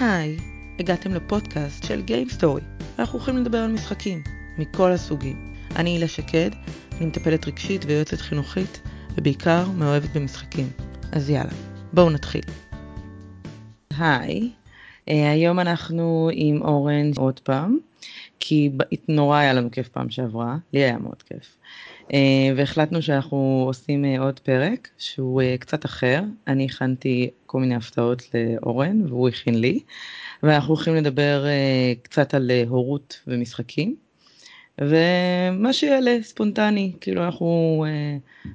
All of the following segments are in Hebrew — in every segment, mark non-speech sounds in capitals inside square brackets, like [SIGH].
היי, הגעתם לפודקאסט של Game Story. אנחנו הולכים לדבר על משחקים, מכל הסוגים. אני הילה שקד, אני מטפלת רגשית ויועצת חינוכית, ובעיקר מאוהבת במשחקים. אז יאללה, בואו נתחיל. היי, אה, היום אנחנו עם אורן עוד פעם, כי נורא היה לנו כיף פעם שעברה, לי היה מאוד כיף. אה, והחלטנו שאנחנו עושים אה, עוד פרק שהוא קצת אחר, אני הכנתי כל מיני הפתעות לאורן והוא הכין לי, ואנחנו הולכים לדבר קצת על הורות ומשחקים. ומה שיעלה ספונטני, כאילו אנחנו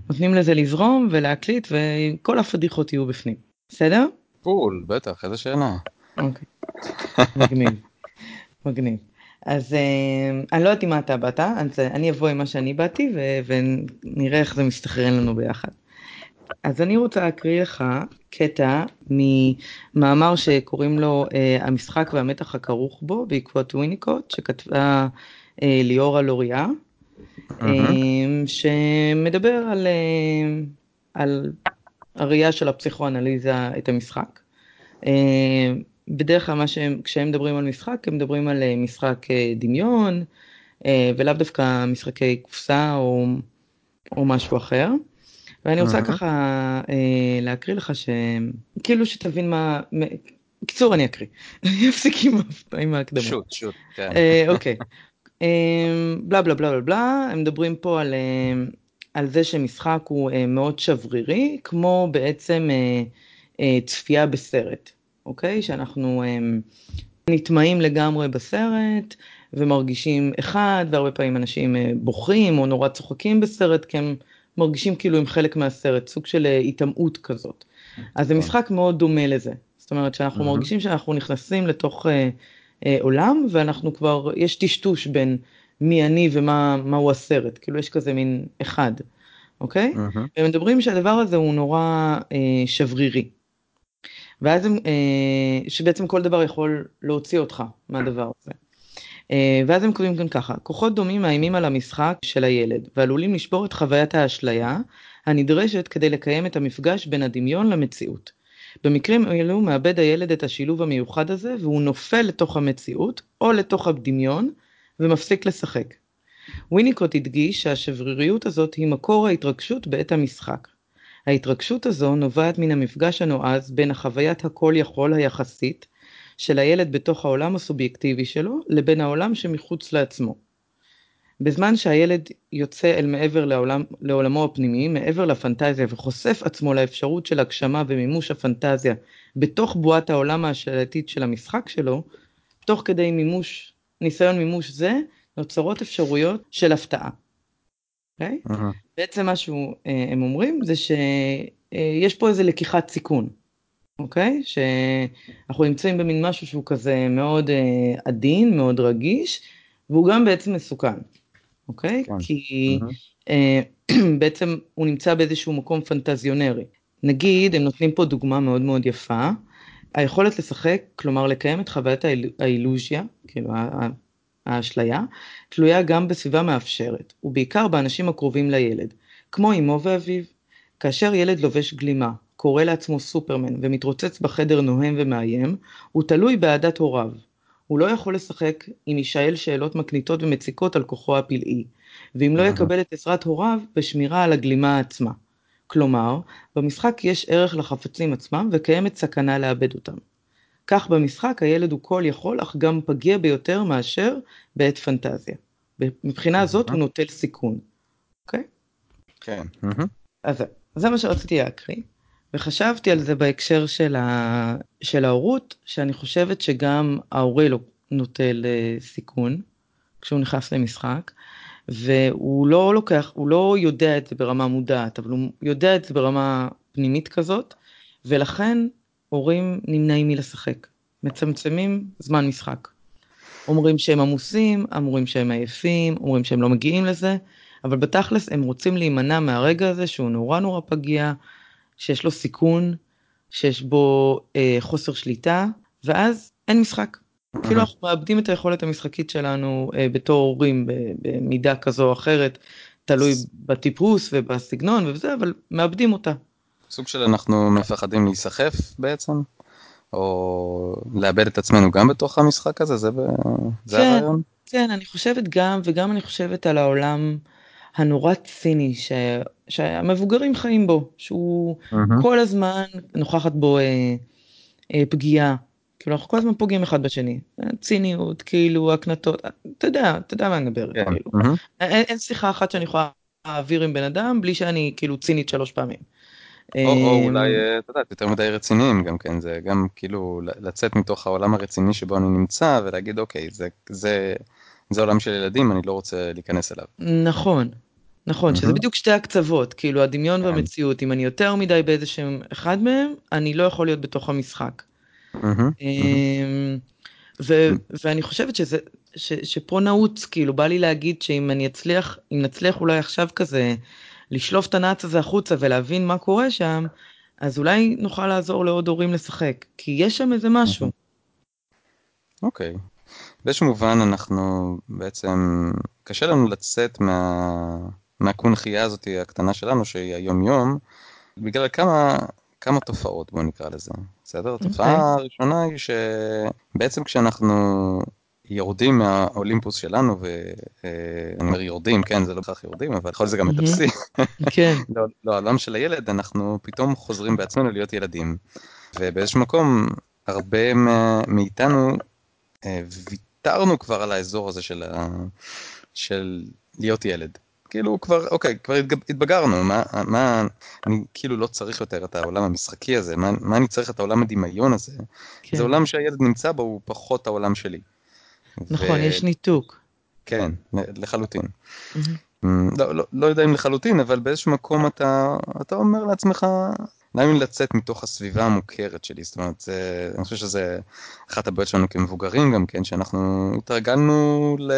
נותנים לזה לזרום ולהקליט וכל הפדיחות יהיו בפנים, בסדר? פול, בטח, איזה שאלה. אוקיי, מגניב, מגניב. אז uh, אני לא יודעת אם מה אתה באת, אז אני אבוא עם מה שאני באתי ונראה איך זה מסתכרן לנו ביחד. אז אני רוצה להקריא לך קטע ממאמר שקוראים לו uh, המשחק והמתח הכרוך בו בעקבות וויניקוט שכתבה ליאורה לוריה, mm-hmm. שמדבר על, על הראייה של הפסיכואנליזה את המשחק. בדרך כלל מה שהם, כשהם מדברים על משחק, הם מדברים על אה, משחק אה, דמיון, אה, ולאו דווקא משחקי קופסה או, או משהו אחר. ואני רוצה. ככה להקריא לך ש... כאילו שתבין מה... בקיצור אני אקריא, [LAUGHS] אני אפסיק עם ההקדמות. שוט, שוט, כן. אוקיי. בלה בלה בלה בלה בלה, הם מדברים פה על, על זה שמשחק הוא מאוד שברירי, כמו בעצם צפייה בסרט. אוקיי? שאנחנו הם, נטמעים לגמרי בסרט ומרגישים אחד, והרבה פעמים אנשים אה, בוכים או נורא צוחקים בסרט, כי הם מרגישים כאילו הם חלק מהסרט, סוג של אה, היטמעות כזאת. אז זה נכון. משחק מאוד דומה לזה. זאת אומרת שאנחנו מרגישים שאנחנו נכנסים לתוך אה, אה, עולם ואנחנו כבר, יש טשטוש בין מי אני ומה הוא הסרט, כאילו יש כזה מין אחד, אוקיי? Mm-hmm. והם מדברים שהדבר הזה הוא נורא אה, שברירי. ואז הם, אה, שבעצם כל דבר יכול להוציא אותך מהדבר הזה. אה, ואז הם כותבים כאן ככה, כוחות דומים מאיימים על המשחק של הילד ועלולים לשבור את חוויית האשליה הנדרשת כדי לקיים את המפגש בין הדמיון למציאות. במקרים אלו מאבד הילד את השילוב המיוחד הזה והוא נופל לתוך המציאות או לתוך הדמיון ומפסיק לשחק. וויניקוט הדגיש שהשבריריות הזאת היא מקור ההתרגשות בעת המשחק. ההתרגשות הזו נובעת מן המפגש הנועז בין החוויית הכל יכול היחסית של הילד בתוך העולם הסובייקטיבי שלו לבין העולם שמחוץ לעצמו. בזמן שהילד יוצא אל מעבר לעולם, לעולמו הפנימי, מעבר לפנטזיה וחושף עצמו לאפשרות של הגשמה ומימוש הפנטזיה בתוך בועת העולם ההשאלתית של המשחק שלו, תוך כדי מימוש, ניסיון מימוש זה, נוצרות אפשרויות של הפתעה. Okay? אוקיי? Uh-huh. בעצם מה שהם אה, אומרים זה שיש פה איזה לקיחת סיכון, אוקיי? Okay? שאנחנו נמצאים במין משהו שהוא כזה מאוד אה, עדין, מאוד רגיש, והוא גם בעצם מסוכן, אוקיי? Okay? כן. כי uh-huh. [CLEARS THROAT] בעצם הוא נמצא באיזשהו מקום פנטזיונרי. נגיד, הם נותנים פה דוגמה מאוד מאוד יפה, היכולת לשחק, כלומר לקיים את חוויית האילוז'יה, כאילו האשליה, תלויה גם בסביבה מאפשרת, ובעיקר באנשים הקרובים לילד, כמו אמו ואביו. כאשר ילד לובש גלימה, קורא לעצמו סופרמן ומתרוצץ בחדר נוהם ומאיים, הוא תלוי באהדת הוריו. הוא לא יכול לשחק אם יישאל שאלות מקניטות ומציקות על כוחו הפלאי, ואם לא יקבל את עזרת הוריו בשמירה על הגלימה עצמה. כלומר, במשחק יש ערך לחפצים עצמם וקיימת סכנה לאבד אותם. כך במשחק הילד הוא כל יכול אך גם פגיע ביותר מאשר בעת פנטזיה. מבחינה זאת הוא נוטל סיכון. אוקיי? כן. אז זה מה שרציתי להקריא. וחשבתי על זה בהקשר של, ה... של ההורות, שאני חושבת שגם ההורה לא נוטל אה, סיכון כשהוא נכנס למשחק, והוא לא לוקח, הוא לא יודע את זה ברמה מודעת, אבל הוא יודע את זה ברמה פנימית כזאת, ולכן הורים נמנעים מלשחק, מצמצמים זמן משחק. אומרים שהם עמוסים, אומרים שהם עייפים, אומרים שהם לא מגיעים לזה, אבל בתכלס הם רוצים להימנע מהרגע הזה שהוא נורא נורא פגיע, שיש לו סיכון, שיש בו אה, חוסר שליטה, ואז אין משחק. כאילו אנחנו מאבדים את היכולת המשחקית שלנו אה, בתור הורים במידה כזו או אחרת, תלוי בטיפוס ובסגנון וזה, אבל מאבדים אותה. סוג של אנחנו מפחדים להיסחף בעצם, או לאבד את עצמנו גם בתוך המשחק הזה? זה, ב... זה כן, הרעיון? כן, אני חושבת גם, וגם אני חושבת על העולם הנורא ציני ש... שהמבוגרים חיים בו, שהוא מהמם. כל הזמן נוכחת בו אה, אה, פגיעה. כאילו אנחנו כל הזמן פוגעים אחד בשני. ציניות, כאילו, הקנטות, אתה יודע, אתה יודע מה אני מדברת, כן. כאילו. אין שיחה אחת שאני יכולה להעביר עם בן אדם בלי שאני כאילו צינית שלוש פעמים. או, אמ, אולי, אה, אתה יודע, יותר מדי רציניים גם כן, זה גם כאילו לצאת מתוך העולם הרציני שבו אני נמצא ולהגיד, אוקיי, זה, זה, זה עולם של ילדים, אני לא רוצה להיכנס אליו. נכון, נכון, שזה. בדיוק שתי הקצוות, כאילו הדמיון כן. והמציאות, אם אני יותר מדי באיזה שהם אחד מהם, אני לא יכול להיות בתוך המשחק. אמ, ואני חושבת שזה, ש, שפה נעוץ, כאילו בא לי להגיד שאם אני אצליח, אם נצליח אולי עכשיו כזה לשלוף את הנאץ הזה החוצה ולהבין מה קורה שם, אז אולי נוכל לעזור לעוד הורים לשחק, כי יש שם איזה משהו. אוקיי. באיזשהו מובן אנחנו בעצם, קשה לנו לצאת מה, מהקונכייה הזאת הקטנה שלנו, שהיא היום-יום, בגלל כמה, כמה תופעות, בוא נקרא לזה. בסדר? התופעה הראשונה היא שבעצם כשאנחנו יורדים מהאולימפוס שלנו, ואני אומר יורדים, כן, זה לא בהכרח יורדים, אבל יכול להיות שזה גם מהמם. מטפסים, [LAUGHS] כן, [LAUGHS] לא- לעולם של הילד, אנחנו פתאום חוזרים בעצמנו להיות ילדים. ובאיזשהו מקום, הרבה מאיתנו אה, ויתרנו כבר על האזור הזה של, ה... של להיות ילד. כאילו כבר, אוקיי, כבר התבגרנו, מה, מה, אני כאילו לא צריך יותר את העולם המשחקי הזה, מה, מה אני צריך את העולם הדמיון הזה? כן. זה עולם שהילד נמצא בו, הוא פחות העולם שלי. נכון, ו- יש ניתוק. כן, לחלוטין. מהמם. Mm, לא, לא, לא יודע אם לחלוטין, אבל באיזשהו מקום אתה, אתה אומר לעצמך, למה לצאת מתוך הסביבה המוכרת שלי? זאת אומרת, זה, אני חושב שזה אחת הבעיות שלנו כמבוגרים גם כן, שאנחנו התרגלנו ל,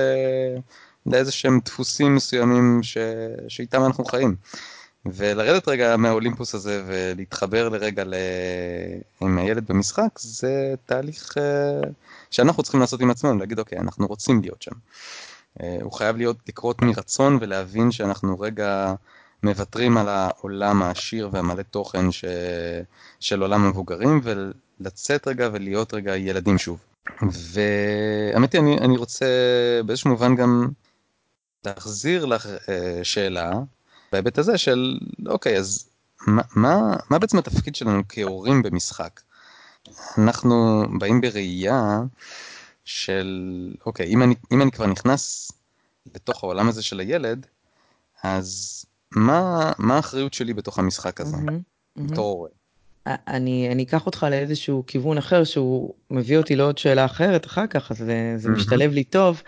לאיזה שהם דפוסים מסוימים ש, שאיתם אנחנו חיים. ולרדת רגע מהאולימפוס הזה ולהתחבר לרגע ל... עם הילד במשחק, זה תהליך אה, שאנחנו צריכים לעשות עם עצמנו, להגיד, אוקיי, אנחנו רוצים להיות שם. אה, הוא חייב להיות, לקרות מרצון ולהבין שאנחנו רגע מוותרים על העולם העשיר והמלא תוכן ש... של עולם המבוגרים ולצאת רגע ולהיות רגע ילדים שוב. והאמת היא, אני, אני רוצה באיזשהו מובן גם להחזיר לך אה, שאלה בהיבט הזה של, אוקיי, אז מה, מה, מה בעצם התפקיד שלנו כהורים במשחק? אנחנו באים בראייה של, אוקיי, אם אני, אם אני כבר נכנס לתוך העולם הזה של הילד, אז מה, מה האחריות שלי בתוך המשחק הזה, מהמם. בתור הורה? אני, אני אקח אותך לאיזשהו כיוון אחר שהוא מביא אותי לעוד שאלה אחרת אחר כך, אז זה, זה. משתלב לי טוב,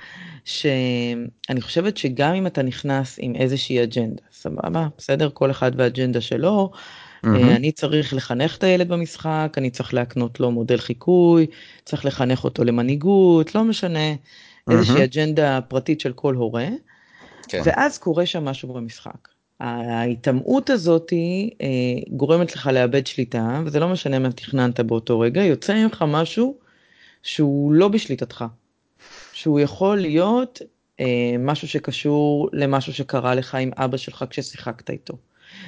שאני חושבת שגם אם אתה נכנס עם איזושהי אג'נדה, סבבה, בסדר, כל אחד והאג'נדה שלו, אני צריך לחנך את הילד במשחק, אני צריך להקנות לו מודל חיקוי, צריך לחנך אותו למנהיגות, לא משנה, איזושהי מהמם. אג'נדה פרטית של כל הורה, כן, ואז קורה שם משהו במשחק. ההיטמעות הזאת אה, גורמת לך לאבד שליטה, וזה לא משנה מה תכננת באותו רגע, יוצא ממך משהו שהוא לא בשליטתך. שהוא יכול להיות אה, משהו שקשור למשהו שקרה לך עם אבא שלך כששיחקת איתו.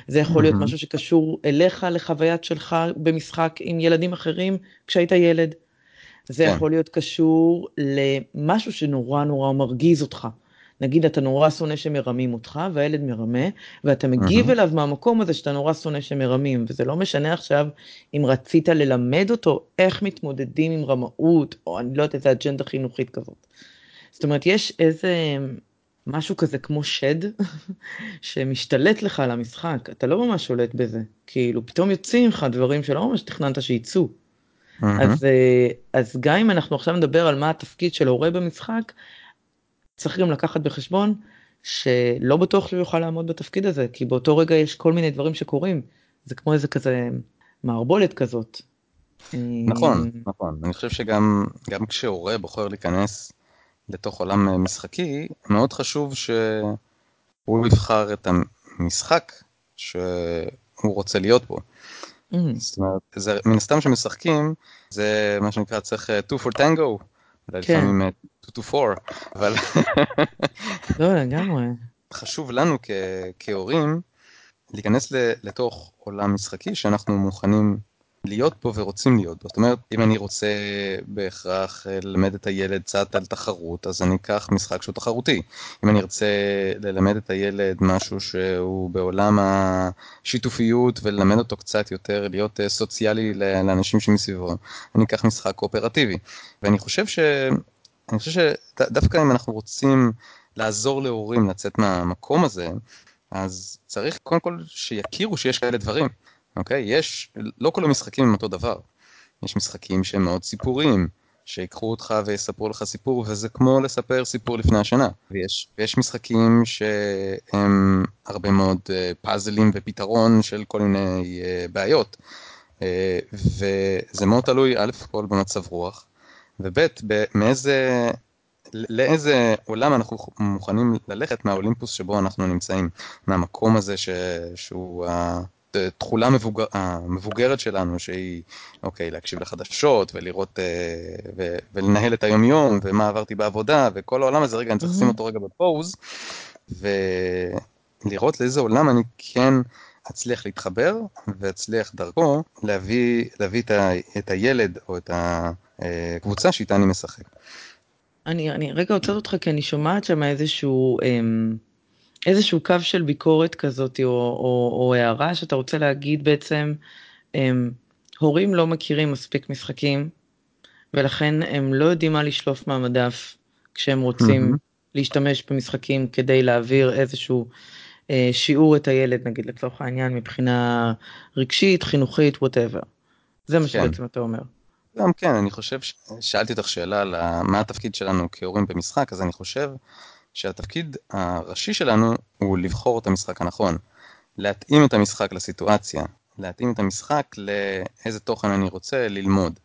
זה יכול להיות. משהו שקשור אליך, לחוויית שלך במשחק עם ילדים אחרים כשהיית ילד. זה כן. יכול להיות קשור למשהו שנורא נורא מרגיז אותך. נגיד אתה נורא שונא שמרמים אותך והילד מרמה ואתה מגיב מהמם. אליו מהמקום הזה שאתה נורא שונא שמרמים וזה לא משנה עכשיו אם רצית ללמד אותו איך מתמודדים עם רמאות או אני לא יודעת איזה אג'נדה חינוכית כזאת. זאת אומרת יש איזה משהו כזה כמו שד [LAUGHS] שמשתלט לך על המשחק אתה לא ממש שולט בזה כאילו פתאום יוצאים לך דברים שלא ממש תכננת שיצאו. אז, אה, אז גם אם אנחנו עכשיו נדבר על מה התפקיד של הורה במשחק, צריך גם לקחת בחשבון שלא בטוח שהוא יוכל לעמוד בתפקיד הזה, כי באותו רגע יש כל מיני דברים שקורים. זה כמו איזה כזה מערבולת כזאת. נכון, אה, נכון. אני חושב שגם גם כשהורה בוחר להיכנס לתוך עולם אה, משחקי, מאוד חשוב שהוא יבחר את המשחק שהוא רוצה להיות בו. אה, זאת אומרת, זה, מן הסתם שמשחקים, זה מה שנקרא צריך אה, 2 for tango, אולי כן. לפעמים אה, 2 to 4, אבל לא לגמרי. חשוב לנו כ, כהורים להיכנס ל, לתוך עולם משחקי שאנחנו מוכנים להיות פה ורוצים להיות בו. זאת אומרת, אם אני רוצה בהכרח אה, ללמד את הילד קצת על תחרות, אז אני אקח משחק שהוא תחרותי. אם אני ארצה ללמד את הילד משהו שהוא בעולם השיתופיות וללמד אותו קצת יותר להיות אה, סוציאלי לאנשים שמסביבו, אני אקח משחק קואופרטיבי. ואני חושב ש... אני חושב שדווקא אם אנחנו רוצים לעזור להורים לצאת מהמקום הזה, אז צריך קודם כל שיכירו שיש כאלה דברים. אוקיי? יש, לא כל המשחקים הם אותו דבר. יש משחקים שהם מאוד סיפוריים, שיקחו אותך ויספרו לך סיפור, וזה כמו לספר סיפור לפני השנה. ויש, ויש משחקים שהם הרבה מאוד פאזלים ופתרון של כל מיני uh, בעיות. Uh, וזה מאוד תלוי, א' כל במצב רוח, וב' מאיזה, לאיזה עולם אנחנו מוכנים ללכת מהאולימפוס שבו אנחנו נמצאים, מהמקום הזה ש, שהוא התכולה המבוגר, המבוגרת שלנו, שהיא, אוקיי, להקשיב לחדשות ולראות אה, ו, ולנהל את היומיום ומה עברתי בעבודה וכל העולם הזה, רגע, אני צריך לשים אותו רגע בפוז ולראות לאיזה עולם אני כן אצליח להתחבר ואצליח דרכו להביא, להביא את, ה, את הילד או את הקבוצה שאיתה אני משחק. אני, אני רגע עוצרת אותך כי אני שומעת שם איזשהו... אמ... איזשהו קו של ביקורת כזאת, או, או, או הערה שאתה רוצה להגיד בעצם, הם, הורים לא מכירים מספיק משחקים, ולכן הם לא יודעים מה לשלוף מהמדף כשהם רוצים mm-hmm. להשתמש במשחקים כדי להעביר איזשהו אה, שיעור את הילד, נגיד לצורך העניין, מבחינה רגשית, חינוכית, ווטאבר. זה מה כן. שבעצם אתה אומר. גם כן, אני חושב, שאלתי אותך שאלה על מה התפקיד שלנו כהורים במשחק, אז אני חושב שהתפקיד הראשי שלנו הוא לבחור את המשחק הנכון, להתאים את המשחק לסיטואציה, להתאים את המשחק לאיזה תוכן אני רוצה ללמוד.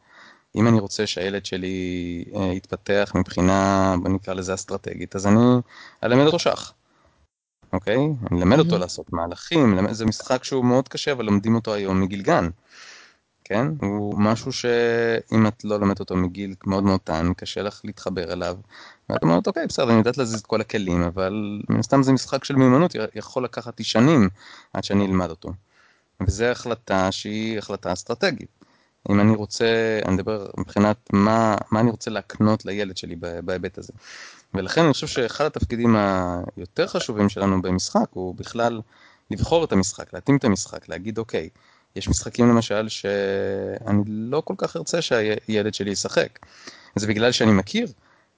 אם אני רוצה שהילד שלי אה, יתפתח מבחינה, בוא נקרא לזה אסטרטגית, אז אני אלמד אותו שח. אוקיי? אני אלמד אותו לעשות מהלכים, זה משחק שהוא מאוד קשה, אבל לומדים אותו היום מגיל גן. כן? הוא משהו שאם את לא לומדת אותו מגיל מאוד מאוד טען, קשה לך להתחבר אליו. ואת אומרת, אוקיי, בסדר, אני יודעת להזיז את כל הכלים, אבל מן הסתם זה משחק של מיומנות, יכול לקחת לי שנים עד שאני אלמד אותו. וזו החלטה שהיא החלטה אסטרטגית. אם אני רוצה, אני מדבר מבחינת מה, מה אני רוצה להקנות לילד שלי בהיבט הזה. ולכן אני חושב שאחד התפקידים היותר חשובים שלנו במשחק הוא בכלל לבחור את המשחק, להתאים את המשחק, להגיד אוקיי, יש משחקים למשל שאני לא כל כך ארצה שהילד שלי ישחק. זה בגלל שאני מכיר,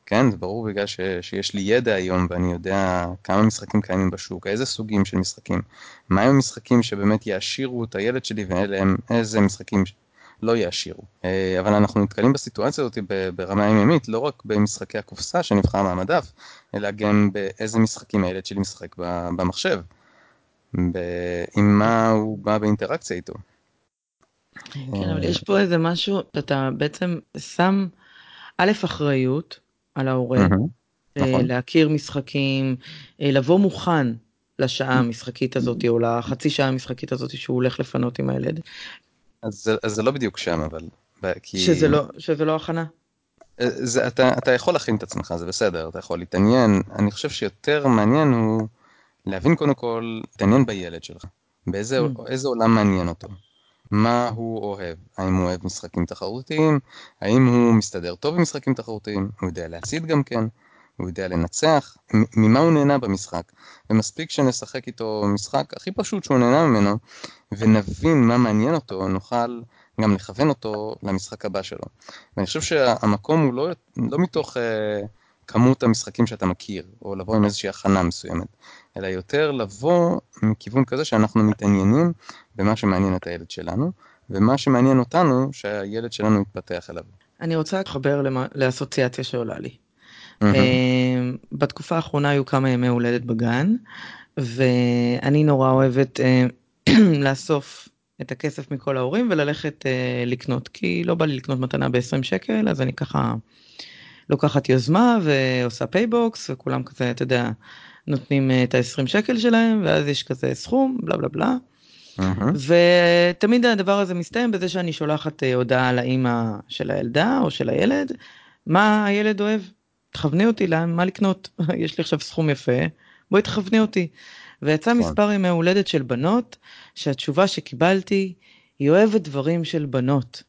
כן, זה ברור בגלל ש, שיש לי ידע היום ואני יודע כמה משחקים קיימים בשוק, איזה סוגים של משחקים, מהם המשחקים שבאמת יעשירו את הילד שלי ואלה הם איזה משחקים לא יעשירו. אה, אבל אנחנו נתקלים בסיטואציה הזאת ברמה יומיומית, לא רק במשחקי הקופסה שנבחר מהמדף, אלא גם באיזה משחקים הילד שלי משחק במחשב. עם מה הוא בא באינטראקציה איתו. כן, אבל יש פה איזה משהו, אתה בעצם שם א', אחריות על ההורה, אה, נכון. להכיר משחקים, אה, לבוא מוכן לשעה המשחקית הזאת, או לחצי שעה המשחקית הזאת שהוא הולך לפנות עם הילד. אז אז זה לא בדיוק שם, אבל... כי... שזה, לא, שזה לא הכנה? אה, זה, אתה, אתה יכול להכין את עצמך, זה בסדר, אתה יכול להתעניין. אני חושב שיותר מעניין הוא... להבין קודם כל, להתעניין בילד שלך, באיזה mm. עולם מעניין אותו, מה הוא אוהב, האם הוא אוהב משחקים תחרותיים, האם הוא מסתדר טוב במשחקים תחרותיים, הוא יודע להפסיד גם כן, הוא יודע לנצח, ממה הוא נהנה במשחק, ומספיק שנשחק איתו משחק הכי פשוט שהוא נהנה ממנו, ונבין מה מעניין אותו, נוכל גם לכוון אותו למשחק הבא שלו. ואני חושב שהמקום הוא לא, לא מתוך... Uh, כמות המשחקים שאתה מכיר, או לבוא עם איזושהי הכנה מסוימת, אלא יותר לבוא מכיוון כזה שאנחנו מתעניינים במה שמעניין את הילד שלנו, ומה שמעניין אותנו, שהילד שלנו יתפתח אליו. אני רוצה להתחבר לאסוציאציה שעולה לי. Mm-hmm. בתקופה האחרונה היו כמה ימי הולדת בגן, ואני נורא אוהבת אה, [CLEARS THROAT] לאסוף את הכסף מכל ההורים וללכת אה, לקנות, כי לא בא לי לקנות מתנה ב-20 שקל, אז אני ככה לוקחת יוזמה ועושה PayBox וכולם כזה אתה יודע נותנים אה, את ה-20 שקל שלהם ואז יש כזה סכום בלה בלה בלה. Uh-huh. ותמיד הדבר הזה מסתיים בזה שאני שולחת אה, הודעה לאימא של הילדה או של הילד מה הילד אוהב תכווני אותי לאן מה לקנות [LAUGHS] יש לי עכשיו סכום יפה בואי תכווני אותי. ויצא נכון. מספר ימי הולדת של בנות שהתשובה שקיבלתי היא אוהבת דברים של בנות.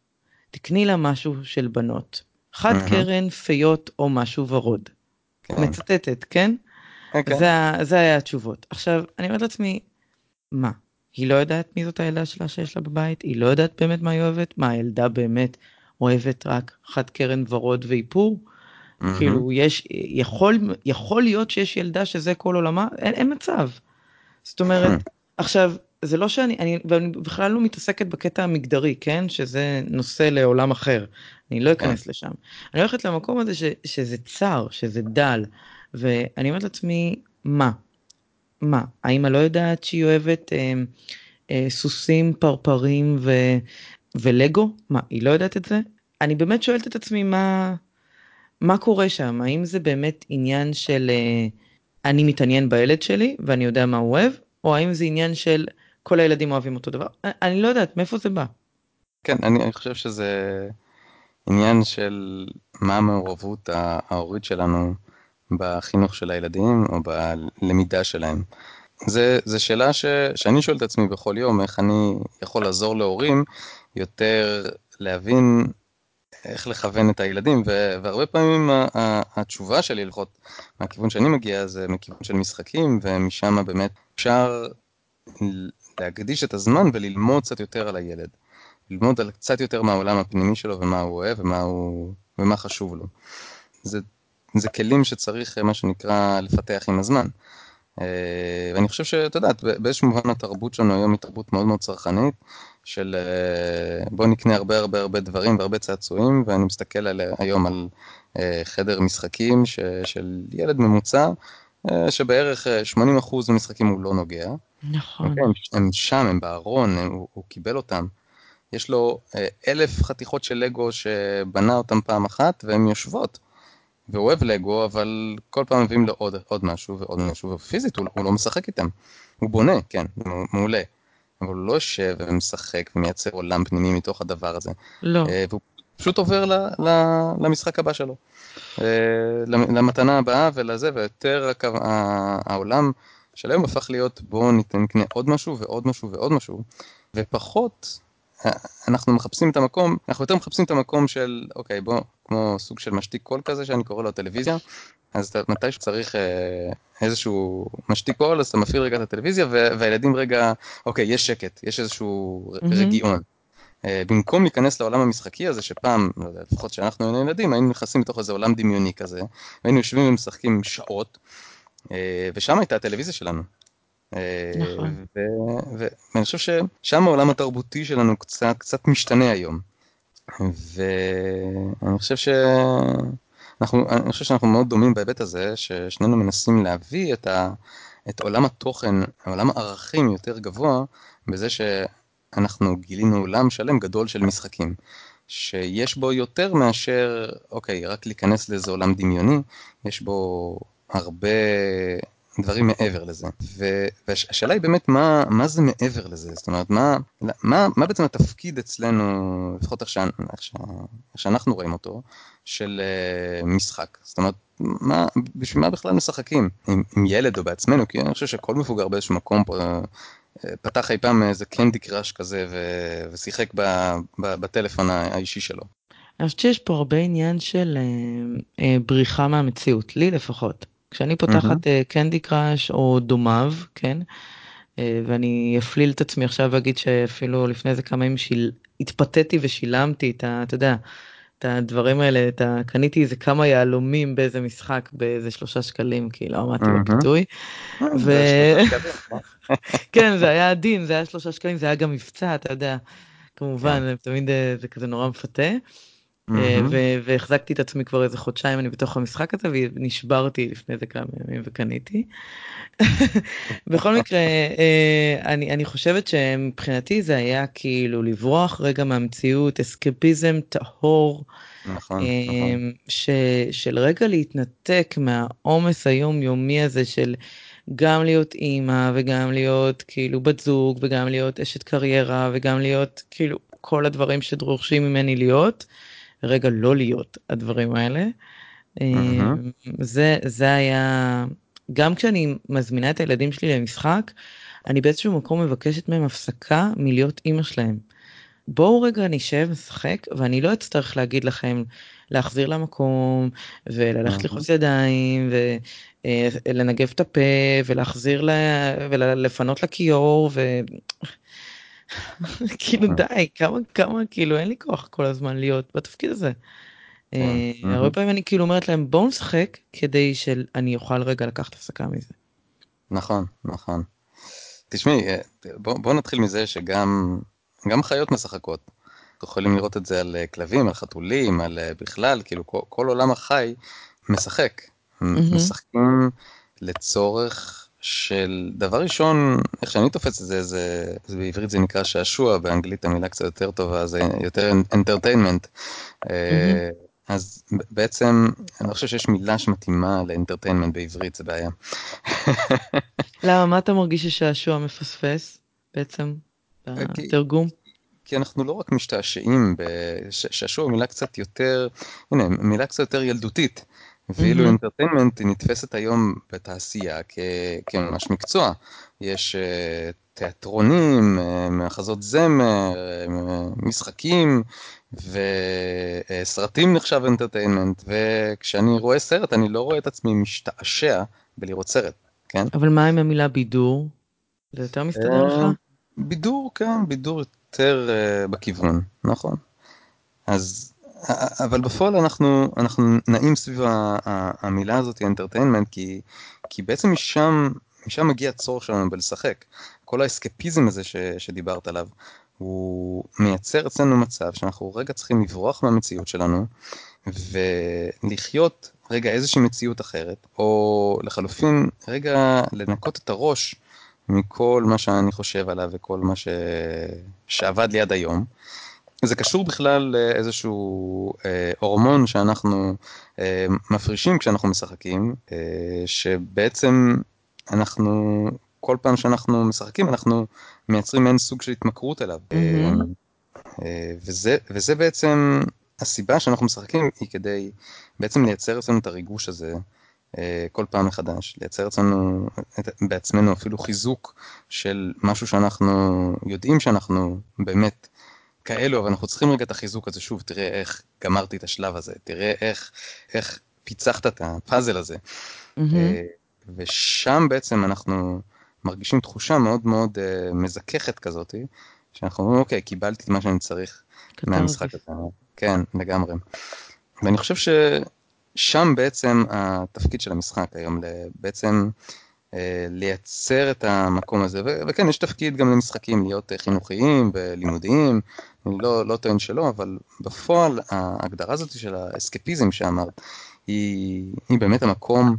תקני לה משהו של בנות. חד. קרן, פיות או משהו ורוד. כן. מצטטת, כן? אוקיי. זה, היה התשובות. עכשיו, אני אומרת לעצמי, מה? היא לא יודעת מי זאת הילדה שלה שיש לה בבית? היא לא יודעת באמת מה היא אוהבת? מה, הילדה באמת אוהבת רק חד קרן ורוד ואיפור? כאילו, יש, יכול, יכול להיות שיש ילדה שזה כל עולמה? אין, אין מצב. זאת אומרת, עכשיו, זה לא שאני, אני, ואני בכלל לא מתעסקת בקטע המגדרי, כן? שזה נושא לעולם אחר. אני לא אכנס לשם. אני הולכת למקום הזה ש, שזה צר, שזה דל, ואני אומרת לעצמי, מה? מה? האמא לא יודעת שהיא אוהבת אה, אה, סוסים, פרפרים ו, ולגו? מה, היא לא יודעת את זה? אני באמת שואלת את עצמי מה, מה קורה שם? האם זה באמת עניין של אה, אני מתעניין בילד שלי ואני יודע מה הוא אוהב, או האם זה עניין של כל הילדים אוהבים אותו דבר? אני, אני לא יודעת מאיפה זה בא. כן, אני, אני חושב שזה עניין של מה המעורבות הה- ההורית שלנו בחינוך של הילדים או בלמידה שלהם. זה, זה שאלה ש, שאני שואל את עצמי בכל יום, איך אני יכול לעזור להורים יותר להבין איך לכוון את הילדים, ו, והרבה פעמים ה, ה, התשובה שלי, לפחות מהכיוון שאני מגיע, זה מכיוון של משחקים, ומשם באמת אפשר להקדיש את הזמן וללמוד קצת יותר על הילד. ללמוד על קצת יותר מהעולם הפנימי שלו ומה הוא אוהב ומה, הוא, ומה חשוב לו. זה, זה כלים שצריך, מה שנקרא, לפתח עם הזמן. אה, ואני חושב שאת יודעת, באיזשהו מובן התרבות שלנו היום היא תרבות מאוד מאוד צרכנית, של אה, בוא נקנה הרבה הרבה הרבה דברים והרבה צעצועים, ואני מסתכל על, היום על אה, חדר משחקים ש, של ילד ממוצע, שבערך 80% מהמשחקים הוא לא נוגע. נכון. Okay, הם, הם שם, הם בארון, הם, הוא, הוא קיבל אותם. יש לו אה, אלף חתיכות של לגו שבנה אותם פעם אחת והן יושבות. והוא אוהב לגו, אבל כל פעם מביאים לו עוד, עוד משהו ועוד משהו, ופיזית הוא, הוא לא משחק איתם. הוא בונה, כן, הוא מעולה. אבל הוא לא יושב ומשחק ומייצר עולם פנימי מתוך הדבר הזה. לא. אה, והוא פשוט עובר ל, ל, למשחק הבא שלו. אה, למתנה הבאה ולזה, ויותר העולם של היום הפך להיות בואו נקנה עוד משהו ועוד משהו ועוד משהו, ופחות אנחנו מחפשים את המקום, אנחנו יותר מחפשים את המקום של, אוקיי, בוא, כמו סוג של משתיק קול כזה שאני קורא לו הטלוויזיה, אז מתי שצריך אה, איזשהו משתיק קול, אז אתה מפעיל רגע את הטלוויזיה, והילדים רגע, אוקיי, יש שקט, יש איזשהו mm-hmm. רגיעון. אה, במקום להיכנס לעולם המשחקי הזה, שפעם, לא לפחות כשאנחנו היינו ילדים, היינו נכנסים לתוך איזה עולם דמיוני כזה, והיינו יושבים ומשחקים שעות, אה, ושם הייתה הטלוויזיה שלנו. נכון. ואני חושב ששם העולם התרבותי שלנו קצת, קצת משתנה היום. ואני חושב ש... אנחנו, אני חושב שאנחנו מאוד דומים בהיבט הזה, ששנינו מנסים להביא את, ה, את עולם התוכן, עולם הערכים יותר גבוה, בזה שאנחנו גילינו עולם שלם גדול של משחקים. שיש בו יותר מאשר, אוקיי, רק להיכנס לאיזה עולם דמיוני, יש בו הרבה דברים מעבר לזה. והשאלה היא באמת מה, מה זה מעבר לזה, זאת אומרת, מה, מה, מה בעצם התפקיד אצלנו, לפחות איך, שאנ, שאנחנו רואים אותו, של uh, משחק. זאת אומרת, מה, בשביל מה בכלל משחקים? עם, עם ילד או בעצמנו, כי אני חושב שכל מבוגר באיזשהו מקום פה, פתח אי פעם איזה קנדי קראש כזה ו, ושיחק ב, ב, בטלפון האישי שלו. אני חושבת שיש פה הרבה עניין של uh, uh, בריחה מהמציאות, לי לפחות. כשאני פותחת קנדי קראש או דומיו, כן, ואני אפליל את עצמי עכשיו ואגיד שאפילו לפני איזה כמה ימים שיל... התפתיתי ושילמתי את ה... אתה יודע, את הדברים האלה, את ה... קניתי איזה כמה יהלומים באיזה משחק באיזה שלושה שקלים, כי לא עמדתי בפיתוי. ו... [LAUGHS] כן, זה היה עדין, זה היה שלושה שקלים, זה היה גם מבצע, אתה יודע, כמובן, תמיד זה כזה נורא מפתה. והחזקתי את עצמי כבר איזה חודשיים אני בתוך המשחק הזה ונשברתי לפני זה כמה ימים וקניתי. [LAUGHS] בכל מקרה אני אני חושבת שמבחינתי זה היה כאילו לברוח רגע מהמציאות אסקפיזם טהור. נכון, ש, של רגע להתנתק מהעומס היומיומי הזה של גם להיות אימא וגם להיות כאילו בת זוג וגם להיות אשת קריירה וגם להיות כאילו כל הדברים שדורשים ממני להיות. רגע לא להיות הדברים האלה. Mm-hmm. זה זה היה גם כשאני מזמינה את הילדים שלי למשחק אני באיזשהו מקום מבקשת מהם הפסקה מלהיות אימא שלהם. בואו רגע נשב, נשחק, ואני לא אצטרך להגיד לכם להחזיר למקום, וללכת לחוץ ידיים, ולנגב את הפה, ולהחזיר, ולפנות לכיור, ו... [LAUGHS] כאילו די, כמה, כמה, כאילו אין לי כוח כל הזמן להיות בתפקיד הזה. אה, הרבה פעמים אני כאילו אומרת להם בואו נשחק כדי שאני אוכל רגע לקחת הפסקה מזה. נכון, נכון. תשמעי, אה, בוא, נתחיל מזה שגם גם חיות משחקות. יכולים לראות את זה על אה, כלבים, על חתולים, על בכלל, כאילו כל, כל עולם החי משחק. Mm-hmm. משחקים לצורך של דבר ראשון, איך שאני תופס את זה, זה, זה בעברית זה נקרא שעשוע, באנגלית המילה קצת יותר טובה, זה יותר entertainment. Mm-hmm. אז בעצם אני לא חושב שיש מילה שמתאימה ל entertainment בעברית, זה בעיה. [LAUGHS] למה, מה אתה מרגיש ששעשוע מפספס בעצם בתרגום? כי אנחנו לא רק משתעשעים, שעשוע מילה קצת יותר, הנה, מילה קצת יותר ילדותית. ואילו entertainment היא נתפסת היום בתעשייה כממש מקצוע. יש אה, תיאטרונים, אה, מחזות זמר, אה, משחקים, וסרטים נחשב entertainment, וכשאני רואה סרט אני לא רואה את עצמי משתעשע בלראות סרט, כן? אבל מה עם המילה בידור? זה יותר מסתדר לך? בידור, כן, בידור יותר בכיוון, נכון. אז אבל בפועל אנחנו, אנחנו נעים סביב המילה הזאת, entertainment, כי, כי בעצם משם, משם מגיע הצורך שלנו בלשחק. כל האסקפיזם הזה ש, שדיברת עליו, הוא מייצר אצלנו מצב שאנחנו רגע צריכים לברוח מהמציאות שלנו, ולחיות רגע איזושהי מציאות אחרת, או לחלופין רגע לנקות את הראש מכל מה שאני חושב עליו וכל מה ש... שעבד לי עד היום. זה קשור בכלל לאיזשהו אה, הורמון שאנחנו אה, מפרישים כשאנחנו משחקים, אה, שבעצם אנחנו, כל פעם שאנחנו משחקים אנחנו מייצרים מעין סוג של התמכרות אליו. Mm-hmm. אה, וזה, וזה בעצם הסיבה שאנחנו משחקים היא כדי בעצם לייצר אצלנו את הריגוש הזה. אה, כל פעם מחדש, לייצר אצלנו בעצמנו אפילו חיזוק של משהו שאנחנו יודעים שאנחנו באמת כאלו, אבל אנחנו צריכים רגע את החיזוק הזה, שוב, תראה איך גמרתי את השלב הזה, תראה איך, איך פיצחת את הפאזל הזה. Mm-hmm. ושם בעצם אנחנו מרגישים תחושה מאוד מאוד uh, מזככת כזאת, שאנחנו אומרים, אוקיי, קיבלתי את מה שאני צריך מהמשחק הזה. כן, לגמרי. ואני חושב ששם בעצם התפקיד של המשחק היום, בעצם אה, לייצר את המקום הזה, וכן, יש תפקיד גם למשחקים להיות חינוכיים ולימודיים, אני לא, לא טוען שלא, אבל בפועל ההגדרה הזאת של האסקפיזם שאמרת, היא, היא באמת המקום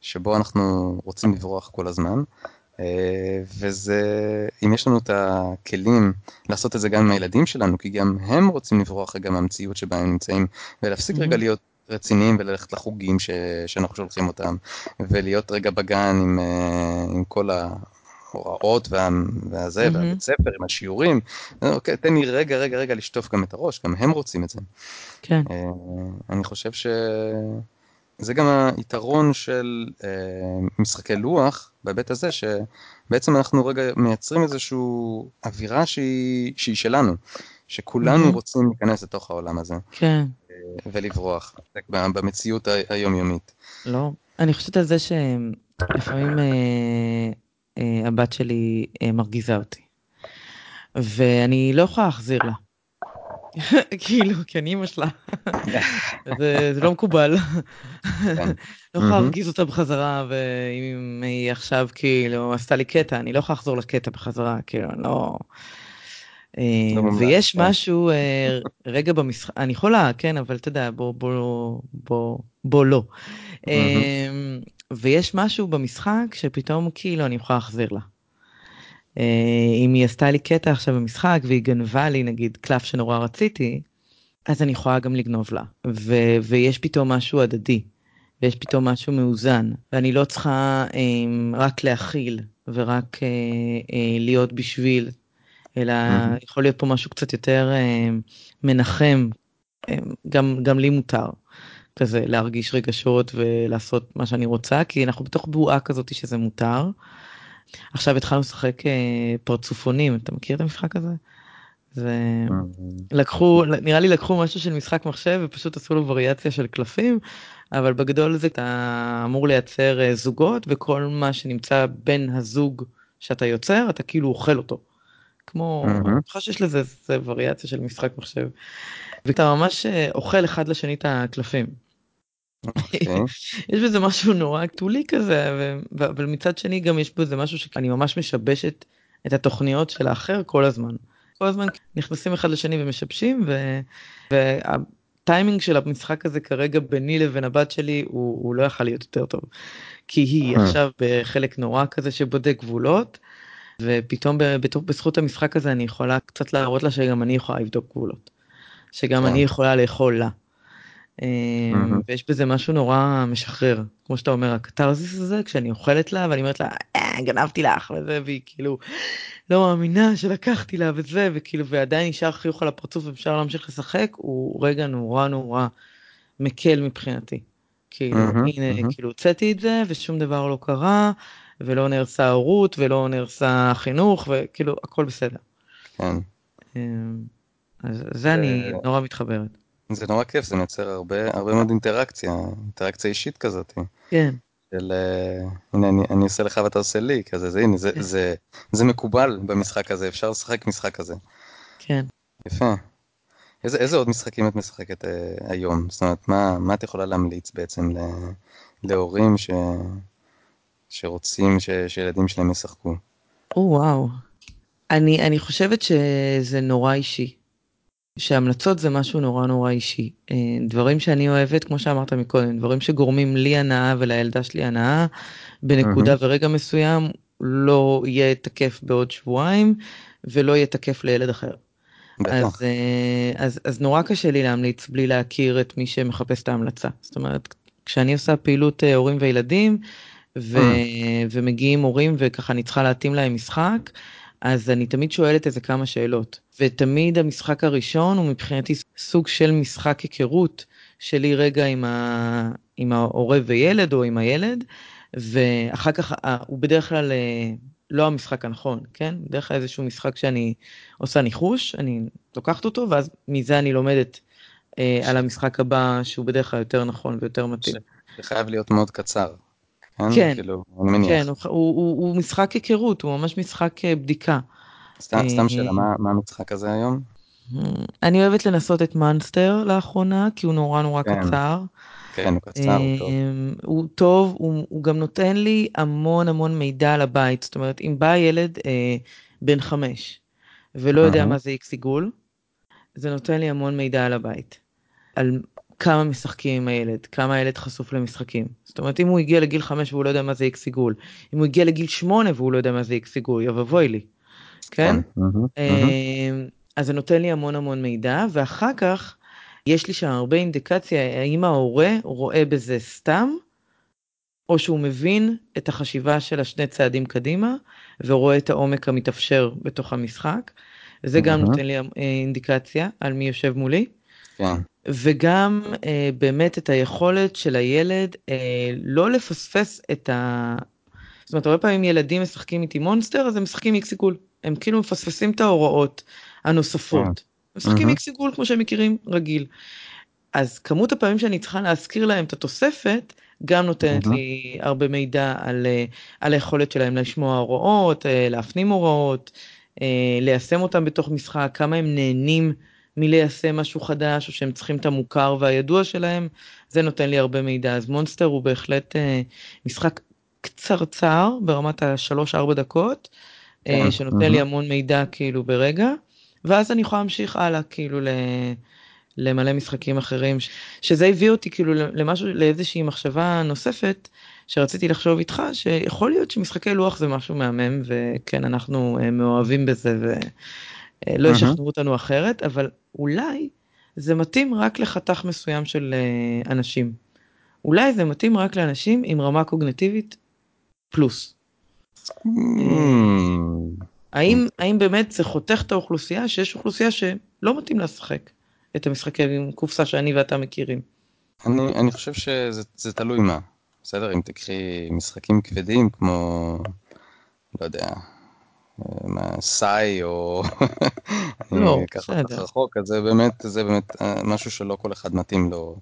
שבו אנחנו רוצים לברוח כל הזמן. אה, וזה, אם יש לנו את הכלים לעשות את זה גם עם הילדים שלנו, כי גם הם רוצים לברוח רגע מהמציאות שבה הם נמצאים, ולהפסיק mm-hmm. רגע להיות רציניים וללכת לחוגים ש, שאנחנו שולחים אותם, ולהיות רגע בגן עם, אה, עם כל ההוראות וה, והזה, mm-hmm. והבית ספר, עם השיעורים. אוקיי, תן לי רגע, רגע, רגע לשטוף גם את הראש, גם הם רוצים את זה. כן. אה, אני חושב ש... זה גם היתרון של אה, משחקי לוח בהיבט הזה שבעצם אנחנו רגע מייצרים איזושהי אווירה שהיא, שהיא שלנו, שכולנו mm-hmm. רוצים להיכנס לתוך העולם הזה. כן. ולברוח במציאות היומיומית. לא, אני חושבת על זה שלפעמים אה, אה, הבת שלי אה, מרגיזה אותי, ואני לא יכולה להחזיר לה. [LAUGHS] כאילו, כי אני אמא שלה, [LAUGHS] זה, זה לא מקובל. כן. [LAUGHS] לא יכולה להרגיז אותה בחזרה, ואם היא עכשיו כאילו עשתה לי קטע, אני לא יכולה לחזור לקטע בחזרה, כאילו, אני לא... לא אה, ויש כן. משהו אה, רגע במשחק, אני יכולה, כן, אבל אתה יודע, בוא, בוא, בוא, בוא לא. אה, ויש משהו במשחק שפתאום כאילו אני יכולה להחזיר לה. אם היא עשתה לי קטע עכשיו במשחק והיא גנבה לי נגיד קלף שנורא רציתי, אז אני יכולה גם לגנוב לה. ו- ויש פתאום משהו הדדי, ויש פתאום משהו מאוזן, ואני לא צריכה רק להכיל ורק להיות בשביל אלא mm-hmm. יכול להיות פה משהו קצת יותר אה, מנחם, אה, גם, גם לי מותר כזה להרגיש רגשות ולעשות מה שאני רוצה, כי אנחנו בתוך בועה כזאת שזה מותר. עכשיו התחלנו לשחק אה, פרצופונים, אתה מכיר את המשחק הזה? זה לקחו נראה לי לקחו משהו של משחק מחשב ופשוט עשו לו וריאציה של קלפים אבל בגדול זה אתה אמור לייצר אה, זוגות וכל מה שנמצא בין הזוג שאתה יוצר אתה כאילו אוכל אותו. כמו אני חושב שיש לזה וריאציה של משחק מחשב. ואתה ממש אה, אוכל אחד לשני את הקלפים. אוקיי. [LAUGHS] יש בזה משהו נורא כתולי כזה אבל מצד שני גם יש בזה משהו שאני ממש משבשת את התוכניות של האחר כל הזמן. כל הזמן נכנסים אחד לשני ומשבשים והטיימינג של המשחק הזה כרגע ביני לבין הבת שלי הוא, הוא לא יכול להיות יותר טוב. כי היא אה. עכשיו בחלק נורא כזה שבודק גבולות ופתאום בזכות המשחק הזה אני יכולה קצת להראות לה שגם אני יכולה לבדוק גבולות. שגם. אני יכולה לאכול לה. אמ, ויש בזה משהו נורא משחרר כמו שאתה אומר הקתרזיס הזה כשאני אוכלת לה ואני אומרת לה אה, גנבתי לך וזה והיא כאילו לא מאמינה שלקחתי לה וזה וכאילו ועדיין נשאר חיוך על הפרצוף ואפשר להמשיך לשחק הוא רגע נורא נורא מקל מבחינתי. כאילו הנה כאילו הוצאתי את זה ושום דבר לא קרה ולא נהרסה ההורות ולא נהרסה החינוך וכאילו הכל בסדר. כן. אמ, אז זה אני נורא מתחברת. זה נורא כיף, זה מייצר הרבה, הרבה מאוד אינטראקציה, אינטראקציה אישית כזאת. כן. של uh, הנה אני, אני עושה לך ואתה עושה לי, כזה, זה, הנה, זה, כן. זה, זה מקובל במשחק הזה, אפשר לשחק משחק כזה. כן. יפה. איזה, איזה עוד משחקים את משחקת uh, היום? זאת אומרת, מה, מה את יכולה להמליץ בעצם ל, להורים ש, שרוצים ש, שילדים שלהם ישחקו? או וואו. אני, אני חושבת שזה נורא אישי. שהמלצות זה משהו נורא נורא אישי. אה, דברים שאני אוהבת, כמו שאמרת מקודם, דברים שגורמים לי הנאה ולילדה שלי הנאה, בנקודה mm-hmm. ורגע מסוים לא יהיה תקף בעוד שבועיים ולא יהיה תקף לילד אחר. אז, אה, אז, אז נורא קשה לי להמליץ בלי להכיר את מי שמחפש את ההמלצה. זאת אומרת, כשאני עושה פעילות אה, הורים וילדים, ו, mm. ומגיעים הורים וככה אני צריכה להתאים להם משחק, אז אני תמיד שואלת איזה כמה שאלות. ותמיד המשחק הראשון הוא מבחינתי סוג של משחק היכרות שלי רגע עם, ה... עם ההורה וילד או עם הילד, ואחר כך הוא בדרך כלל אה, לא המשחק הנכון, כן? בדרך כלל איזשהו משחק שאני עושה ניחוש, אני לוקחת אותו, ואז מזה אני לומדת אה, על המשחק הבא שהוא בדרך כלל יותר נכון ויותר מתאים. זה חייב להיות מאוד קצר. כן? כן, כאילו. כן, הוא, משחק היכרות, הוא ממש משחק אה, בדיקה. סתם, סתם שאלה, מה, מה המשחק הזה היום? אני אוהבת לנסות את מאנסטר לאחרונה, כי הוא נורא נורא כן. קצר. כן, הוא קצר, הוא טוב. הוא טוב, הוא, גם נותן לי המון המון מידע על הבית. זאת אומרת, אם בא ילד אה, בן חמש ולא יודע מה זה איקס עיגול, זה נותן לי המון מידע על הבית. על כמה משחקים עם הילד, כמה הילד חשוף למשחקים. זאת אומרת, אם הוא הגיע לגיל 5 והוא לא יודע מה זה איקס עיגול, אם הוא הגיע לגיל 8 והוא לא יודע מה זה איקס עיגול, יבואי לי. כן? אמ, אז זה נותן לי המון המון מידע, ואחר כך יש לי שם הרבה אינדיקציה האם ההורה רואה בזה סתם, או שהוא מבין את החשיבה של השני צעדים קדימה, ורואה את העומק המתאפשר בתוך המשחק. זה גם נותן לי אינדיקציה על מי יושב מולי. כן. וגם אה, באמת את היכולת של הילד אה, לא לפספס את ה... זאת אומרת, הרבה פעמים ילדים משחקים איתי מונסטר, אז הם משחקים איקס עיגול. הם כאילו מפספסים את ההוראות הנוספות. כן. משחקים איקס עיגול כמו שהם מכירים רגיל. אז כמות הפעמים שאני צריכה להזכיר להם את התוספת, גם נותנת לי הרבה מידע על, אה, על היכולת שלהם לשמוע הוראות, אה, להפנים הוראות, אה, ליישם אותם בתוך משחק, כמה הם נהנים מליישם משהו חדש, או שהם צריכים את המוכר והידוע שלהם, זה נותן לי הרבה מידע. אז מונסטר הוא בהחלט משחק קצרצר ברמת השלוש-ארבע דקות, כן. שנותן לי המון מידע כאילו ברגע, ואז אני יכולה להמשיך הלאה כאילו ל... למלא משחקים אחרים, שזה הביא אותי כאילו למשהו, לאיזושהי מחשבה נוספת שרציתי לחשוב איתך, שיכול להיות שמשחקי לוח זה משהו מהמם, וכן, אנחנו אה, מאוהבים בזה ולא ישכנעו אותנו אחרת, אבל אולי זה מתאים רק לחתך מסוים של אה, אנשים. אולי זה מתאים רק לאנשים עם רמה קוגנטיבית פלוס. Mm. האם, האם באמת זה חותך את האוכלוסייה שיש אוכלוסייה שלא מתאים לשחק את המשחקים עם קופסה שאני ואתה מכירים? אני, אני חושב שזה תלוי מה. בסדר, אם תקחי משחקים כבדים כמו, לא יודע, סאי או [LAUGHS] לא, ככה בסדר. רחוק, אז זה באמת, זה באמת אה, משהו שלא כל אחד מתאים לו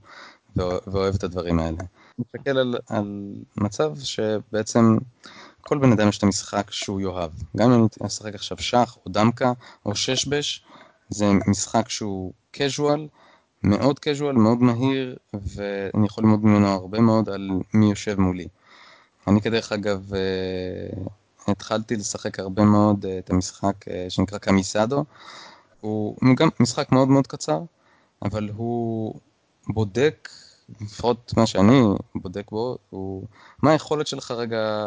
ואוהב את הדברים האלה. אני מסתכל על, על מצב שבעצם כל בן אדם יש את המשחק שהוא יאהב. גם אם אני אשחק עכשיו שח או דמקה או ששבש, זה משחק שהוא casual, מאוד casual, מאוד מהיר, ואני יכול ללמוד ממנו הרבה מאוד על מי יושב מולי. אני כדרך אגב אה, התחלתי לשחק הרבה מאוד אה, את המשחק אה, שנקרא קמיסדו. הוא גם משחק מאוד מאוד קצר, אבל הוא בודק, לפחות מה שאני בודק בו, הוא מה היכולת שלך רגע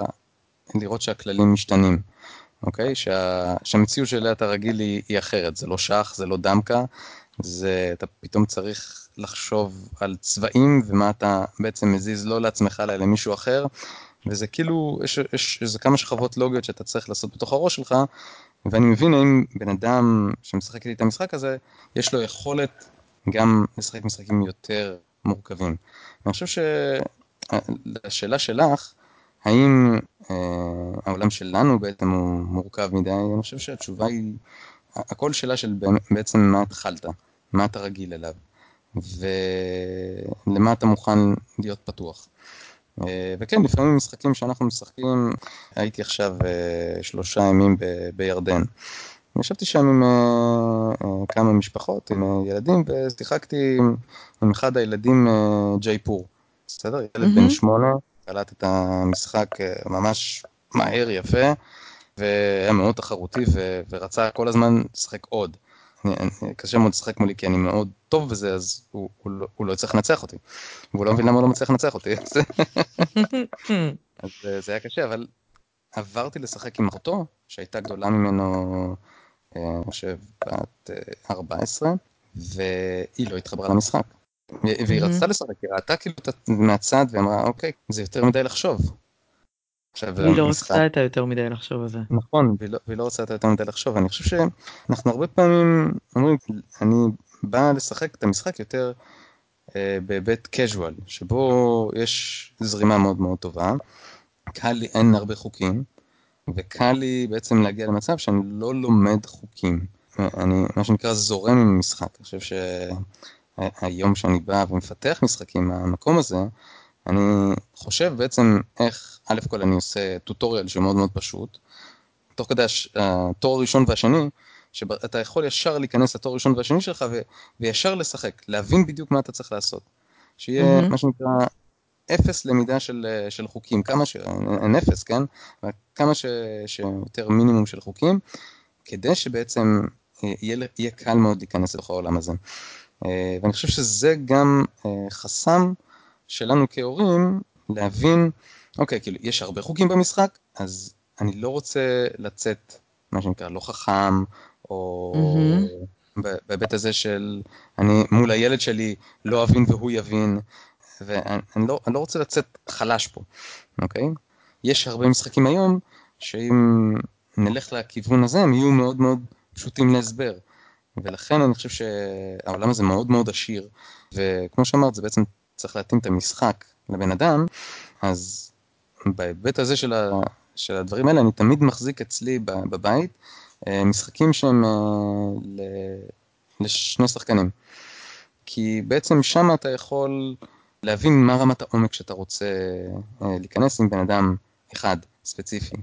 לראות שהכללים משתנים, אוקיי? שה, שהמציאות שאליה אתה רגיל היא, היא אחרת, זה לא שח, זה לא דמקה, זה אתה פתאום צריך לחשוב על צבעים ומה אתה בעצם מזיז לא לעצמך אלא למישהו אחר, וזה כאילו, יש, יש איזה כמה שכבות לוגיות שאתה צריך לעשות בתוך הראש שלך, ואני מבין האם בן אדם שמשחק איתי את המשחק הזה, יש לו יכולת גם לשחק משחקים יותר מורכבים. אני חושב שהשאלה שלך, האם אה, העולם שלנו בעצם הוא מורכב מדי, אני חושב שהתשובה היא, הכל שאלה של בעצם מה התחלת, מה אתה רגיל אליו, ולמה אתה מוכן להיות פתוח. אה, וכן, לפעמים משחקים שאנחנו משחקים, הייתי עכשיו אה, שלושה ימים בירדן. ישבתי שם עם אה, כמה משפחות, עם ילדים, ושיחקתי עם אחד הילדים ג'ייפור. בסדר? ילד בן שמונה, קלט את המשחק ממש מהר, יפה, והיה מאוד תחרותי, ורצה כל הזמן לשחק עוד. קשה מאוד לשחק מולי כי אני מאוד טוב בזה, אז הוא, הוא, לא, הוא לא יצטרך לנצח אותי. והוא לא מבין למה הוא לא מצליח לנצח אותי. אז אה, זה היה קשה, אבל עברתי לשחק עם אחותו, שהייתה גדולה ממנו, אה, אני חושב, בת 14, אה, והיא לא התחברה למשחק. והיא רצתה לשחק, היא ראתה כאילו מהצד ואמרה, אוקיי, זה יותר מדי לחשוב. היא לא רצתה את היותר מדי לחשוב על זה. נכון, והיא לא, והיא לא את היותר מדי לחשוב. אני חושב שאנחנו הרבה פעמים אומרים, אני בא לשחק את המשחק יותר אה, בהיבט casual, שבו יש זרימה מאוד מאוד טובה, קל לי, אין הרבה חוקים, וקל לי בעצם להגיע למצב שאני לא לומד חוקים. אני, מה שנקרא, זורם עם המשחק. אני חושב שהיום שאני בא ומפתח משחקים מהמקום הזה, אני חושב בעצם איך, א' כל אני עושה טוטוריאל שהוא מאוד מאוד פשוט, תוך כדי התואר הראשון והשני, שאתה יכול ישר להיכנס לתואר הראשון והשני שלך ו, וישר לשחק, להבין בדיוק מה אתה צריך לעשות. שיהיה mm-hmm. מה שנקרא אפס למידה של, של חוקים, כמה ש... אין אפס, כן? כמה ש, שיותר מינימום של חוקים, כדי שבעצם אה, יהיה, יהיה קל מאוד להיכנס לתוך העולם הזה. אה, ואני חושב שזה גם אה, חסם שלנו כהורים להבין, אוקיי, כאילו, יש הרבה חוקים במשחק, אז אני לא רוצה לצאת, מה שנקרא, לא חכם, או mm-hmm. בהיבט הזה של אני מול הילד שלי לא אבין והוא יבין, ואני לא, לא רוצה לצאת חלש פה, אוקיי? יש הרבה משחקים היום, שאם נלך לכיוון הזה, הם יהיו מאוד מאוד פשוטים להסבר. ולכן אני חושב שהעולם הזה מאוד מאוד עשיר, וכמו שאמרת, זה בעצם צריך להתאים את המשחק לבן אדם, אז בהיבט הזה של, ה, של הדברים האלה, אני תמיד מחזיק אצלי בבית אה, משחקים שהם אה, לשני שחקנים. כי בעצם שם אתה יכול להבין מה רמת העומק שאתה רוצה אה, להיכנס עם בן אדם אחד ספציפי,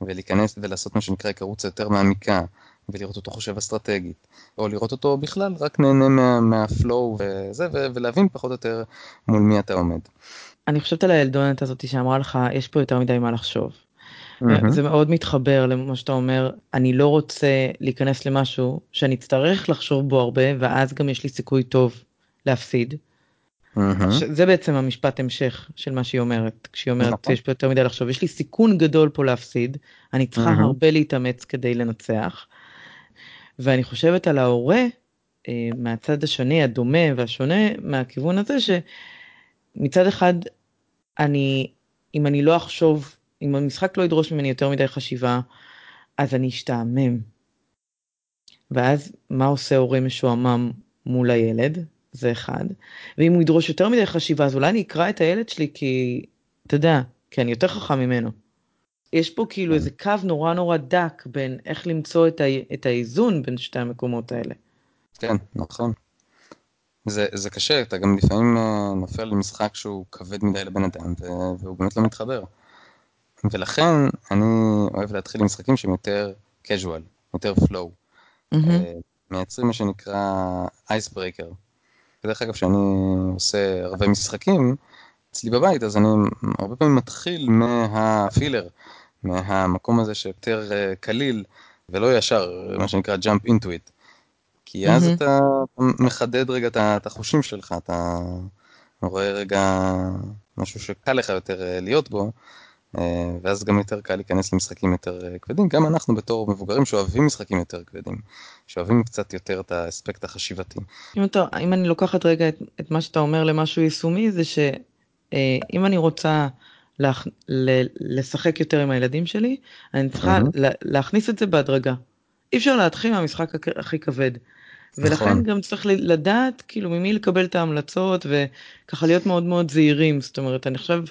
ולהיכנס ולעשות מה שנקרא היכרות יותר מעמיקה, ולראות אותו חושב אסטרטגית, או לראות אותו בכלל רק נהנה מה, מהפלואו וזה, ולהבין פחות או יותר מול מי אתה עומד. אני חושבת על הילדונת הזאת שאמרה לך, יש פה יותר מדי מה לחשוב. Mm-hmm. זה מאוד מתחבר למה שאתה אומר, אני לא רוצה להיכנס למשהו שאני אצטרך לחשוב בו הרבה, ואז גם יש לי סיכוי טוב להפסיד. Mm-hmm. זה בעצם המשפט המשך של מה שהיא אומרת, כשהיא אומרת נכון. יש פה יותר מדי לחשוב, יש לי סיכון גדול פה להפסיד, אני צריכה mm-hmm. הרבה להתאמץ כדי לנצח. ואני חושבת על ההורה אה, מהצד השני, הדומה והשונה, מהכיוון הזה שמצד אחד, אני, אם אני לא אחשוב, אם המשחק לא ידרוש ממני יותר מדי חשיבה, אז אני אשתעמם. ואז מה עושה הורה משועמם מול הילד? זה אחד. ואם הוא ידרוש יותר מדי חשיבה, אז אולי אני אקרא את הילד שלי כי, אתה יודע, כי אני יותר חכם ממנו. יש פה כאילו איזה קו נורא נורא דק בין איך למצוא את, ה, את האיזון בין שתי המקומות האלה. כן, נכון. זה, זה קשה, אתה גם לפעמים אה, נופל למשחק שהוא כבד מדי לבן אדם, והוא באמת לא מתחבר. ולכן אני אוהב להתחיל עם משחקים שהם יותר casual, יותר flow. Mm-hmm. מייצרים מה שנקרא icebreaker. בדרך אגב, כשאני עושה הרבה משחקים אצלי בבית, אז אני הרבה פעמים מתחיל מהפילר, מהמקום הזה שיותר אה, קליל, ולא ישר, מה שנקרא jump into it. כי אז mm-hmm. אתה מחדד רגע את החושים שלך, אתה רואה רגע משהו שקל לך יותר אה, להיות בו, אה, ואז גם יותר קל להיכנס למשחקים יותר אה, כבדים. גם אנחנו בתור מבוגרים שאוהבים משחקים יותר כבדים, שאוהבים קצת יותר את האספקט החשיבתי. אם, אתה, אם אני לוקחת רגע את, את מה שאתה אומר למשהו יישומי, זה שאם אני רוצה להכ... לשחק יותר עם הילדים שלי, אני צריכה mm-hmm. להכניס את זה בהדרגה. אי אפשר להתחיל מהמשחק הכי כבד. ולכן נכון. גם צריך לדעת כאילו ממי לקבל את ההמלצות וככה להיות מאוד מאוד זהירים זאת אומרת אני חושב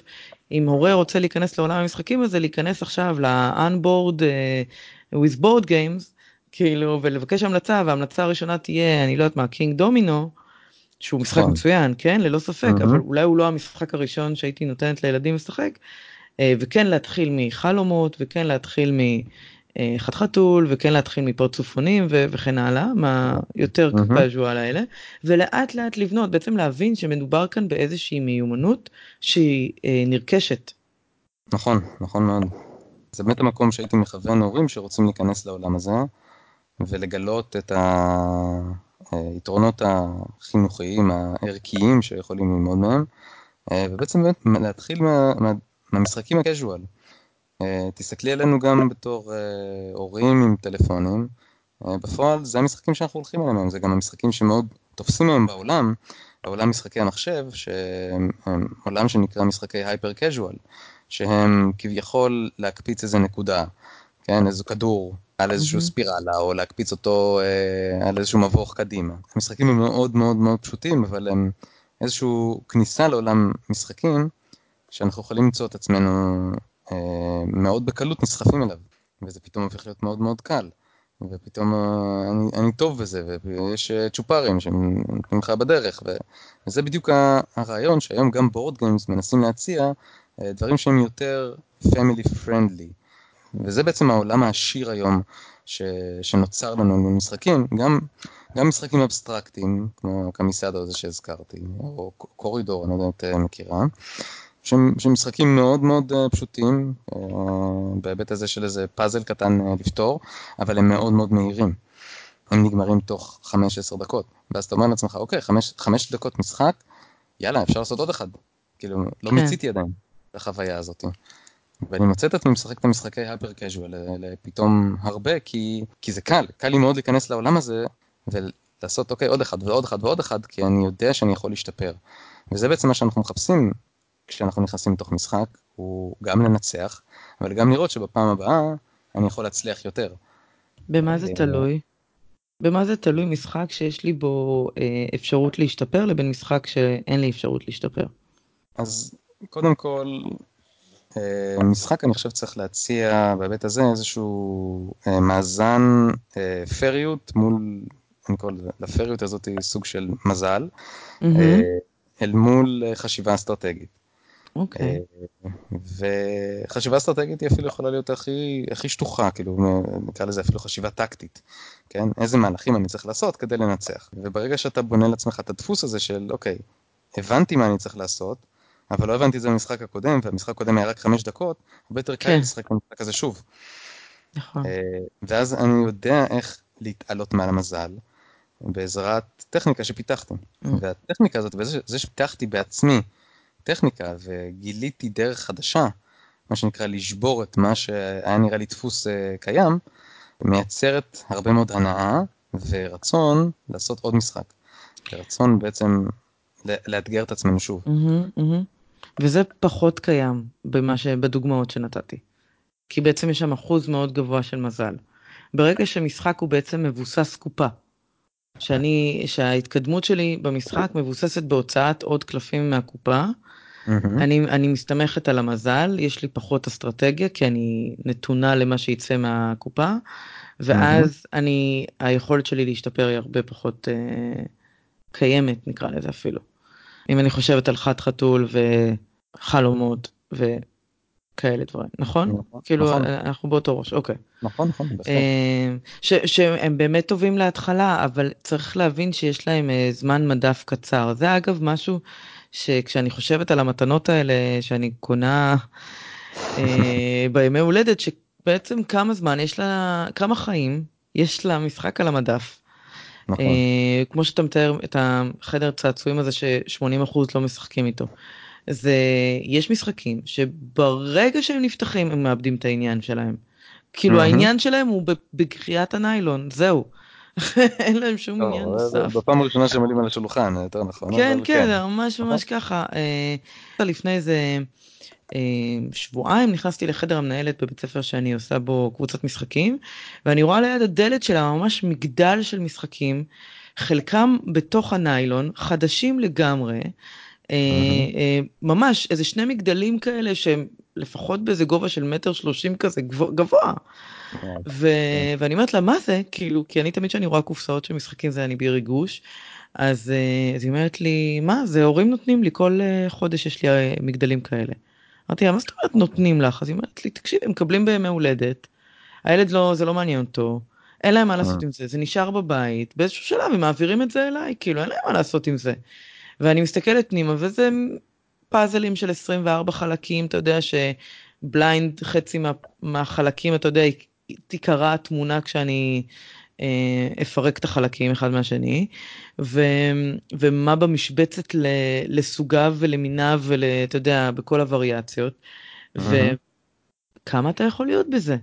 אם הורה רוצה להיכנס לעולם המשחקים הזה להיכנס עכשיו ל-unboard uh, with board games כאילו ולבקש המלצה וההמלצה הראשונה תהיה אני לא יודעת מה קינג דומינו שהוא משחק נכון. מצוין כן ללא ספק. אבל אולי הוא לא המשחק הראשון שהייתי נותנת לילדים לשחק uh, וכן להתחיל מחלומות וכן להתחיל מ... אה, חתחתול וכן להתחיל מפרצופונים ו- וכן הלאה מהיותר mm-hmm. קפאז'ואל האלה ולאט לאט לבנות בעצם להבין שמדובר כאן באיזושהי מיומנות שהיא אה, נרכשת. נכון נכון מאוד. זה באמת המקום שהייתי מכוון הורים שרוצים להיכנס לעולם הזה ולגלות את היתרונות החינוכיים הערכיים שיכולים ללמוד מהם אה, ובעצם באמת להתחיל מה, מה, מהמשחקים הקז'ואל. אה, תסתכלי עלינו גם בתור אה, הורים עם טלפונים. בפועל זה המשחקים שאנחנו הולכים עליהם זה גם המשחקים שמאוד תופסים היום בעולם, בעולם משחקי המחשב, שהם עולם שנקרא משחקי הייפר קז'ואל, שהם כביכול להקפיץ איזה נקודה, כן, איזה כדור על איזשהו ספירלה, או להקפיץ אותו אה, על איזשהו מבוך קדימה. המשחקים הם מאוד מאוד מאוד פשוטים, אבל הם איזושהי כניסה לעולם משחקים, שאנחנו יכולים למצוא את עצמנו אה, מאוד בקלות נסחפים אליו, וזה פתאום הופך להיות מאוד מאוד קל. ופתאום אה, אני, אני טוב בזה, ויש אה, צ'ופרים שנותנים לך בדרך, ו, וזה בדיוק הרעיון שהיום גם בורד גיימס מנסים להציע דברים שהם יותר family friendly. וזה בעצם העולם העשיר היום ש, שנוצר לנו במשחקים, גם, גם משחקים אבסטרקטיים, כמו קמיסדו הזה שהזכרתי, או קורידור, אני לא יודע אם את מכירה, שהם, שהם משחקים מאוד מאוד uh, פשוטים, uh, בהיבט הזה של איזה פאזל קטן לפתור, אבל הם מאוד מאוד מהירים. הם נגמרים תוך 5-10 דקות. ואז אתה אומר לעצמך, אוקיי, 5, 5 דקות משחק, יאללה, אפשר לעשות עוד אחד. כאילו, לא כן. מיציתי עדיין את החוויה הזאת. ואני מוצא את עצמי משחק את המשחקי הייפר קז'ואל פתאום הרבה, כי, כי זה קל, קל לי מאוד להיכנס לעולם הזה ולעשות, אוקיי, עוד אחד ועוד אחד ועוד אחד, כי אני יודע שאני יכול להשתפר. וזה בעצם מה שאנחנו מחפשים כשאנחנו נכנסים לתוך משחק, הוא גם לנצח, אבל גם לראות שבפעם הבאה אני יכול להצליח יותר. במה זה אה, תלוי? במה זה תלוי משחק שיש לי בו אה, אפשרות להשתפר לבין משחק שאין לי אפשרות להשתפר? אז קודם כל, אה, משחק אני חושב צריך להציע בהיבט הזה איזשהו אה, מאזן אה, פריות מול, אני קורא לפריות הזאת סוג של מזל. אה, אל מול אה, חשיבה אסטרטגית. אוקיי. אה, וחשיבה אסטרטגית היא אפילו יכולה להיות הכי, הכי שטוחה, כאילו נקרא לזה אפילו חשיבה טקטית, כן? איזה מהלכים אני צריך לעשות כדי לנצח. וברגע שאתה בונה לעצמך את הדפוס הזה של אוקיי, הבנתי מה אני צריך לעשות, אבל לא הבנתי את זה במשחק הקודם, והמשחק הקודם היה רק חמש דקות, הרבה יותר קל כן. לשחק במשחק הזה שוב. נכון. אה, ואז אני יודע איך להתעלות מעל המזל, בעזרת טכניקה שפיתחתי. Mm. והטכניקה הזאת, וזה שפיתחתי בעצמי, טכניקה וגיליתי דרך חדשה, מה שנקרא לשבור את מה שהיה נראה לי דפוס אה, קיים, מייצרת הרבה מאוד הנאה ורצון לעשות עוד משחק. ורצון בעצם לאתגר את עצמנו שוב. Mm-hmm, mm-hmm. וזה פחות קיים במה שבדוגמאות שנתתי. כי בעצם יש שם אחוז מאוד גבוה של מזל. ברגע שמשחק הוא בעצם מבוסס קופה, שאני, שההתקדמות שלי במשחק מבוססת בהוצאת עוד קלפים מהקופה, אני, אני מסתמכת על המזל, יש לי פחות אסטרטגיה כי אני נתונה למה שיצא מהקופה, ואז אני, היכולת שלי להשתפר היא הרבה פחות אה, קיימת נקרא לזה אפילו. אם אני חושבת על חת חתול וחלומות וכאלה דברים, נכון? נכון כאילו נכון. אנחנו באותו ראש, אוקיי. נכון, נכון, בהחלט. אה, שהם באמת טובים להתחלה, אבל צריך להבין שיש להם אה, זמן מדף קצר. זה אגב משהו שכשאני חושבת על המתנות האלה שאני קונה אה, [LAUGHS] בימי הולדת, שבעצם כמה זמן יש לה, כמה חיים יש לה משחק על המדף. נכון. אה, כמו שאתה מתאר את החדר צעצועים הזה ש-80% לא משחקים איתו. זה יש משחקים שברגע שהם נפתחים הם מאבדים את העניין שלהם. כאילו העניין שלהם הוא בקריאת הניילון זהו. [LAUGHS] אין להם שום עניין נוסף. בפעם הראשונה שהם עולים על השולחן יותר נכון. כן כן כן ממש ממש ככה. אה, לפני איזה אה, שבועיים נכנסתי לחדר המנהלת בבית ספר שאני עושה בו קבוצת משחקים ואני רואה ליד הדלת שלה ממש מגדל של משחקים חלקם בתוך הניילון חדשים לגמרי. אה, אה, ממש איזה שני מגדלים כאלה שהם לפחות באיזה גובה של מטר שלושים כזה גבוה. ו... ואני אומרת לה מה זה כאילו כי אני תמיד שאני רואה קופסאות של משחקים זה אני בלי ריגוש. אז, אז היא אומרת לי מה זה הורים נותנים לי כל חודש יש לי מגדלים כאלה. אמרתי לה, מה זאת אומרת נותנים לך? אז היא אומרת לי, תקשיבי, הם מקבלים בימי הולדת, הילד לא, זה לא מעניין אותו, אין להם מה לעשות עם זה, זה נשאר בבית, באיזשהו שלב הם מעבירים את זה אליי, כאילו אין להם מה לעשות עם זה. ואני מסתכלת פנימה וזה פאזלים של 24 חלקים, אתה יודע שבליינד חצי מה, מהחלקים, אתה יודע, תיקרע התמונה כשאני אה, אפרק את החלקים אחד מהשני, ו, ומה במשבצת לסוגיו ולמיניו ואתה יודע, בכל הווריאציות, וכמה אתה יכול להיות בזה.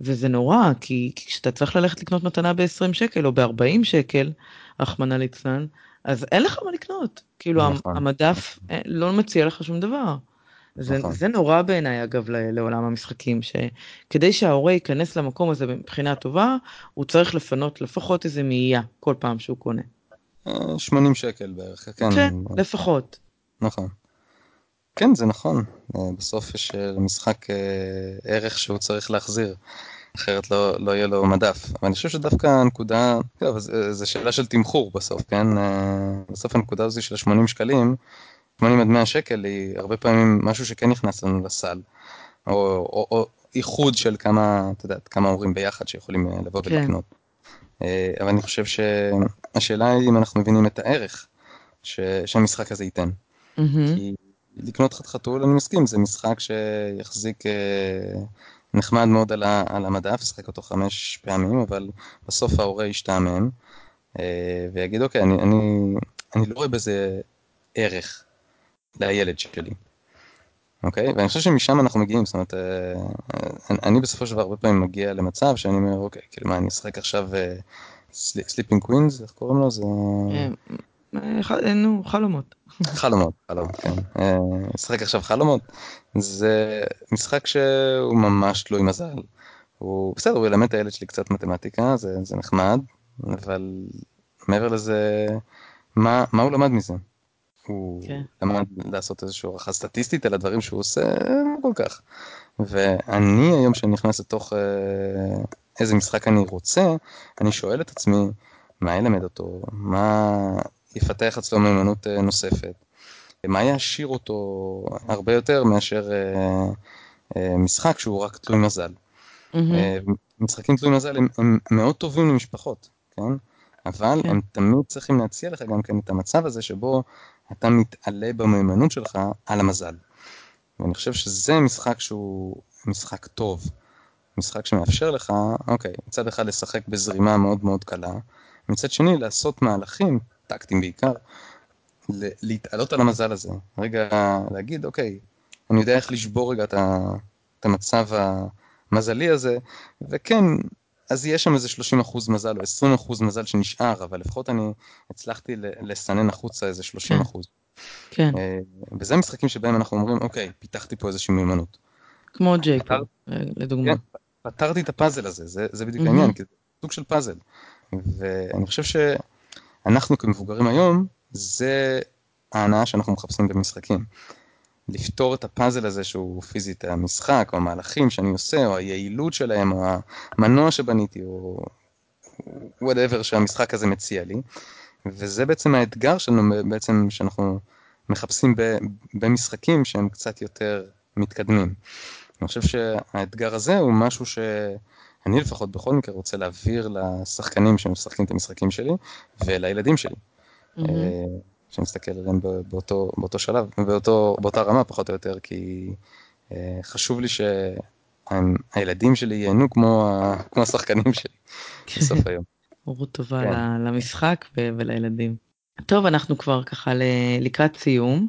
וזה נורא, כי כשאתה צריך ללכת לקנות מתנה ב-20 שקל או ב-40 שקל, רחמנא ליצלן, אז אין לך מה לקנות. כאילו נכון. המדף אה, לא מציע לך שום דבר. זה, נכון. זה נורא בעיניי אגב לעולם המשחקים שכדי שההורה ייכנס למקום הזה מבחינה טובה הוא צריך לפנות לפחות איזה מאייה כל פעם שהוא קונה. 80 אה, שקל בערך, כן. כן, לפחות. נכון. כן זה נכון, אה, בסוף יש למשחק ערך שהוא צריך להחזיר. אחרת לא, לא יהיה לו מדף. אבל אני חושב שדווקא הנקודה, זה שאלה של תמחור בסוף, כן? בסוף הנקודה הזו של ה-80 שקלים, 80 עד 100 שקל היא הרבה פעמים משהו שכן נכנס לנו לסל. או, או, או איחוד של כמה, אתה יודע, כמה הורים ביחד שיכולים אה, לבוא כן. ולקנות. אה, אבל אני חושב שהשאלה היא אם אנחנו מבינים את הערך ש, שהמשחק הזה ייתן. Mm-hmm. כי לקנות חת חתול, אני מסכים, זה משחק שיחזיק אה, נחמד מאוד על, ה, על המדף, ישחק אותו חמש פעמים, אבל בסוף ההורה ישתעמם, ויגיד, אוקיי, אני, אני, אני לא רואה בזה ערך. לילד שלי. אוקיי? ואני חושב שמשם אנחנו מגיעים, זאת אומרת, אה, אני בסופו של דבר הרבה פעמים מגיע למצב שאני אומר, אוקיי, כאילו מה, אני אשחק עכשיו Sleeping אה, Queens, איך קוראים לו? זה... אה, נו, חלומות. חלומות, חלומות, כן. אשחק עכשיו חלומות. זה משחק שהוא ממש תלוי מזל. הוא בסדר, הוא ילמד את הילד שלי קצת מתמטיקה, זה, זה נחמד, אבל מעבר לזה, מה, מה הוא למד מזה? הוא כן. למד לעשות איזושהי הערכה סטטיסטית על הדברים שהוא עושה, לא כל כך. ואני היום כשאני נכנס לתוך אה, איזה משחק אני רוצה, אני שואל את עצמי, מה ילמד אותו? מה יפתח אצלו מיומנות אה, נוספת? מה יעשיר אותו הרבה יותר מאשר אה, משחק שהוא רק תלוי מזל. Mm-hmm. משחקים תלוי מזל הם, הם מאוד טובים למשפחות, כן? אבל כן. הם תמיד צריכים להציע לך גם כן את המצב הזה שבו אתה מתעלה במהימנות שלך על המזל. ואני חושב שזה משחק שהוא משחק טוב. משחק שמאפשר לך, אוקיי, מצד אחד לשחק בזרימה מאוד מאוד קלה, מצד שני לעשות מהלכים, טקטיים בעיקר, להתעלות על המזל הזה. רגע להגיד, אוקיי, אני יודע איך לשבור רגע את המצב המזלי הזה, וכן, אז יש שם איזה 30 אחוז מזל או 20 אחוז מזל שנשאר, אבל לפחות אני הצלחתי לסנן החוצה איזה 30 אחוז. כן. אה, וזה משחקים שבהם אנחנו אומרים, אוקיי, פיתחתי פה איזושהי מיומנות. כמו ג'ייקוב, אה, לדוגמה. כן, פתרתי את הפאזל הזה, זה, זה בדיוק mm-hmm. העניין, כי זה סוג של פאזל. ואני חושב שאנחנו כמבוגרים היום, זה ההנאה שאנחנו מחפשים במשחקים. לפתור את הפאזל הזה שהוא פיזית המשחק, או המהלכים שאני עושה, או היעילות שלהם, או המנוע שבניתי, או whatever שהמשחק הזה מציע לי. וזה בעצם האתגר שלנו, בעצם שאנחנו מחפשים במשחקים שהם קצת יותר מתקדמים. אני חושב שהאתגר הזה הוא משהו שאני לפחות בכל מקרה רוצה להעביר לשחקנים שמשחקים את המשחקים שלי ולילדים שלי. Mm-hmm. שנסתכל עליהם באותו, באותו שלב, באותו, באותה רמה פחות או יותר, כי אה, חשוב לי שהילדים שלי ייהנו כמו, כמו השחקנים שלי בסוף היום. הורות טובה כן. למשחק ולילדים. טוב, אנחנו כבר ככה לקראת סיום,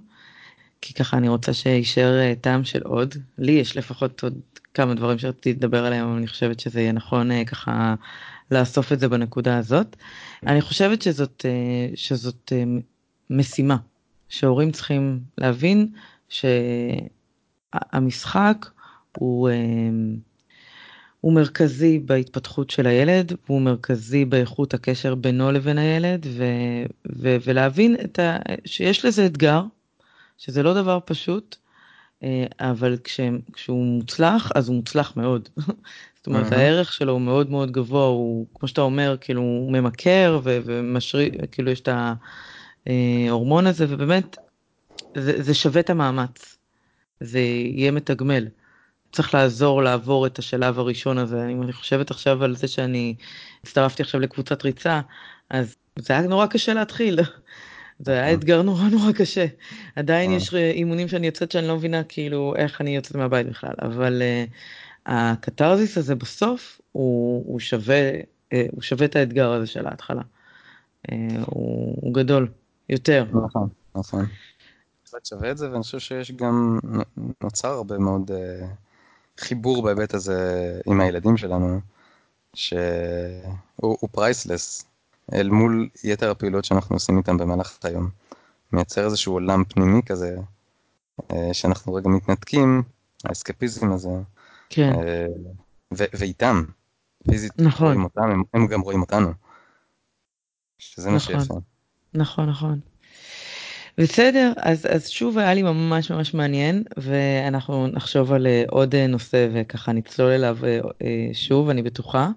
כי ככה אני רוצה שיישאר אה, טעם של עוד. לי יש לפחות עוד כמה דברים שרציתי לדבר עליהם, אבל אני חושבת שזה יהיה נכון אה, ככה לאסוף את זה בנקודה הזאת. אני חושבת שזאת, שזאת משימה שהורים צריכים להבין שהמשחק הוא, הוא מרכזי בהתפתחות של הילד, הוא מרכזי באיכות הקשר בינו לבין הילד, ו, ו, ולהבין ה, שיש לזה אתגר, שזה לא דבר פשוט, אה, אבל כש, כשהוא מוצלח, אז הוא מוצלח מאוד. [LAUGHS] זאת אומרת. הערך שלו הוא מאוד מאוד גבוה, הוא, כמו שאתה אומר, כאילו, הוא ממכר ומשרי, כאילו, יש את. ההורמון הזה, ובאמת, זה, זה שווה את המאמץ. זה יהיה מתגמל. צריך לעזור לעבור את השלב הראשון הזה. אם אני חושבת עכשיו על זה שאני הצטרפתי עכשיו לקבוצת ריצה, אז זה היה נורא קשה להתחיל. [LAUGHS] זה היה אתגר נורא נורא קשה. עדיין יש אימונים שאני יוצאת שאני לא מבינה כאילו איך אני יוצאת מהבית בכלל, אבל uh, הקתרזיס הזה בסוף הוא, הוא שווה, uh, הוא שווה את האתגר הזה של ההתחלה. Uh, הוא, הוא גדול. יותר. נכון, נכון. קצת שווה את זה, ואני חושב שיש גם, נוצר הרבה מאוד uh, חיבור בהיבט הזה עם הילדים שלנו, שהוא פרייסלס אל מול יתר הפעילות שאנחנו עושים איתם במהלך היום. מייצר איזשהו עולם פנימי כזה, uh, שאנחנו רגע מתנתקים, האסקפיזם הזה. כן. Uh, ואיתם, פיזית נכון. רואים אותם, הם, הם גם רואים אותנו. שזה נכון. מה שיפה. נכון, נכון. בסדר, אז, אז שוב היה לי ממש ממש מעניין, ואנחנו נחשוב על uh, עוד נושא וככה נצלול אליו שוב, אני בטוחה.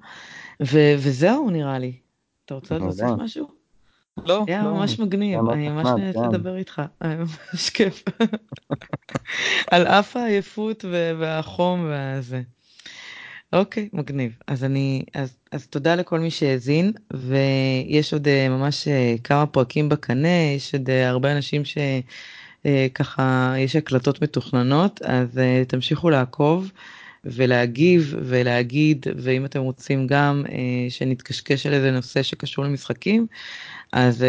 ו, וזהו נראה לי. אתה רוצה להוסיף משהו? לא, היה לא. ממש מגניב, אני ממש נהנית כן. לדבר איתך, היה ממש כיף. [LAUGHS] על אף העייפות והחום והזה. אוקיי, מגניב. אז אני, אז, אז תודה לכל מי שהאזין, ויש עוד אה, ממש אה, כמה פרקים בקנה, יש עוד אה, הרבה אנשים שככה, יש הקלטות מתוכננות, אז תמשיכו לעקוב. ולהגיב ולהגיד ואם אתם רוצים גם שנתקשקש על איזה נושא שקשור למשחקים אז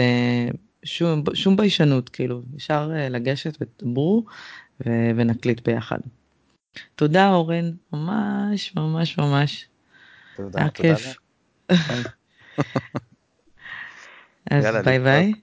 שום, שום ביישנות כאילו אפשר לגשת ותדברו ונקליט ביחד. תודה אורן, ממש ממש ממש. תודה, כיף. [LAUGHS] אז ביי ביי.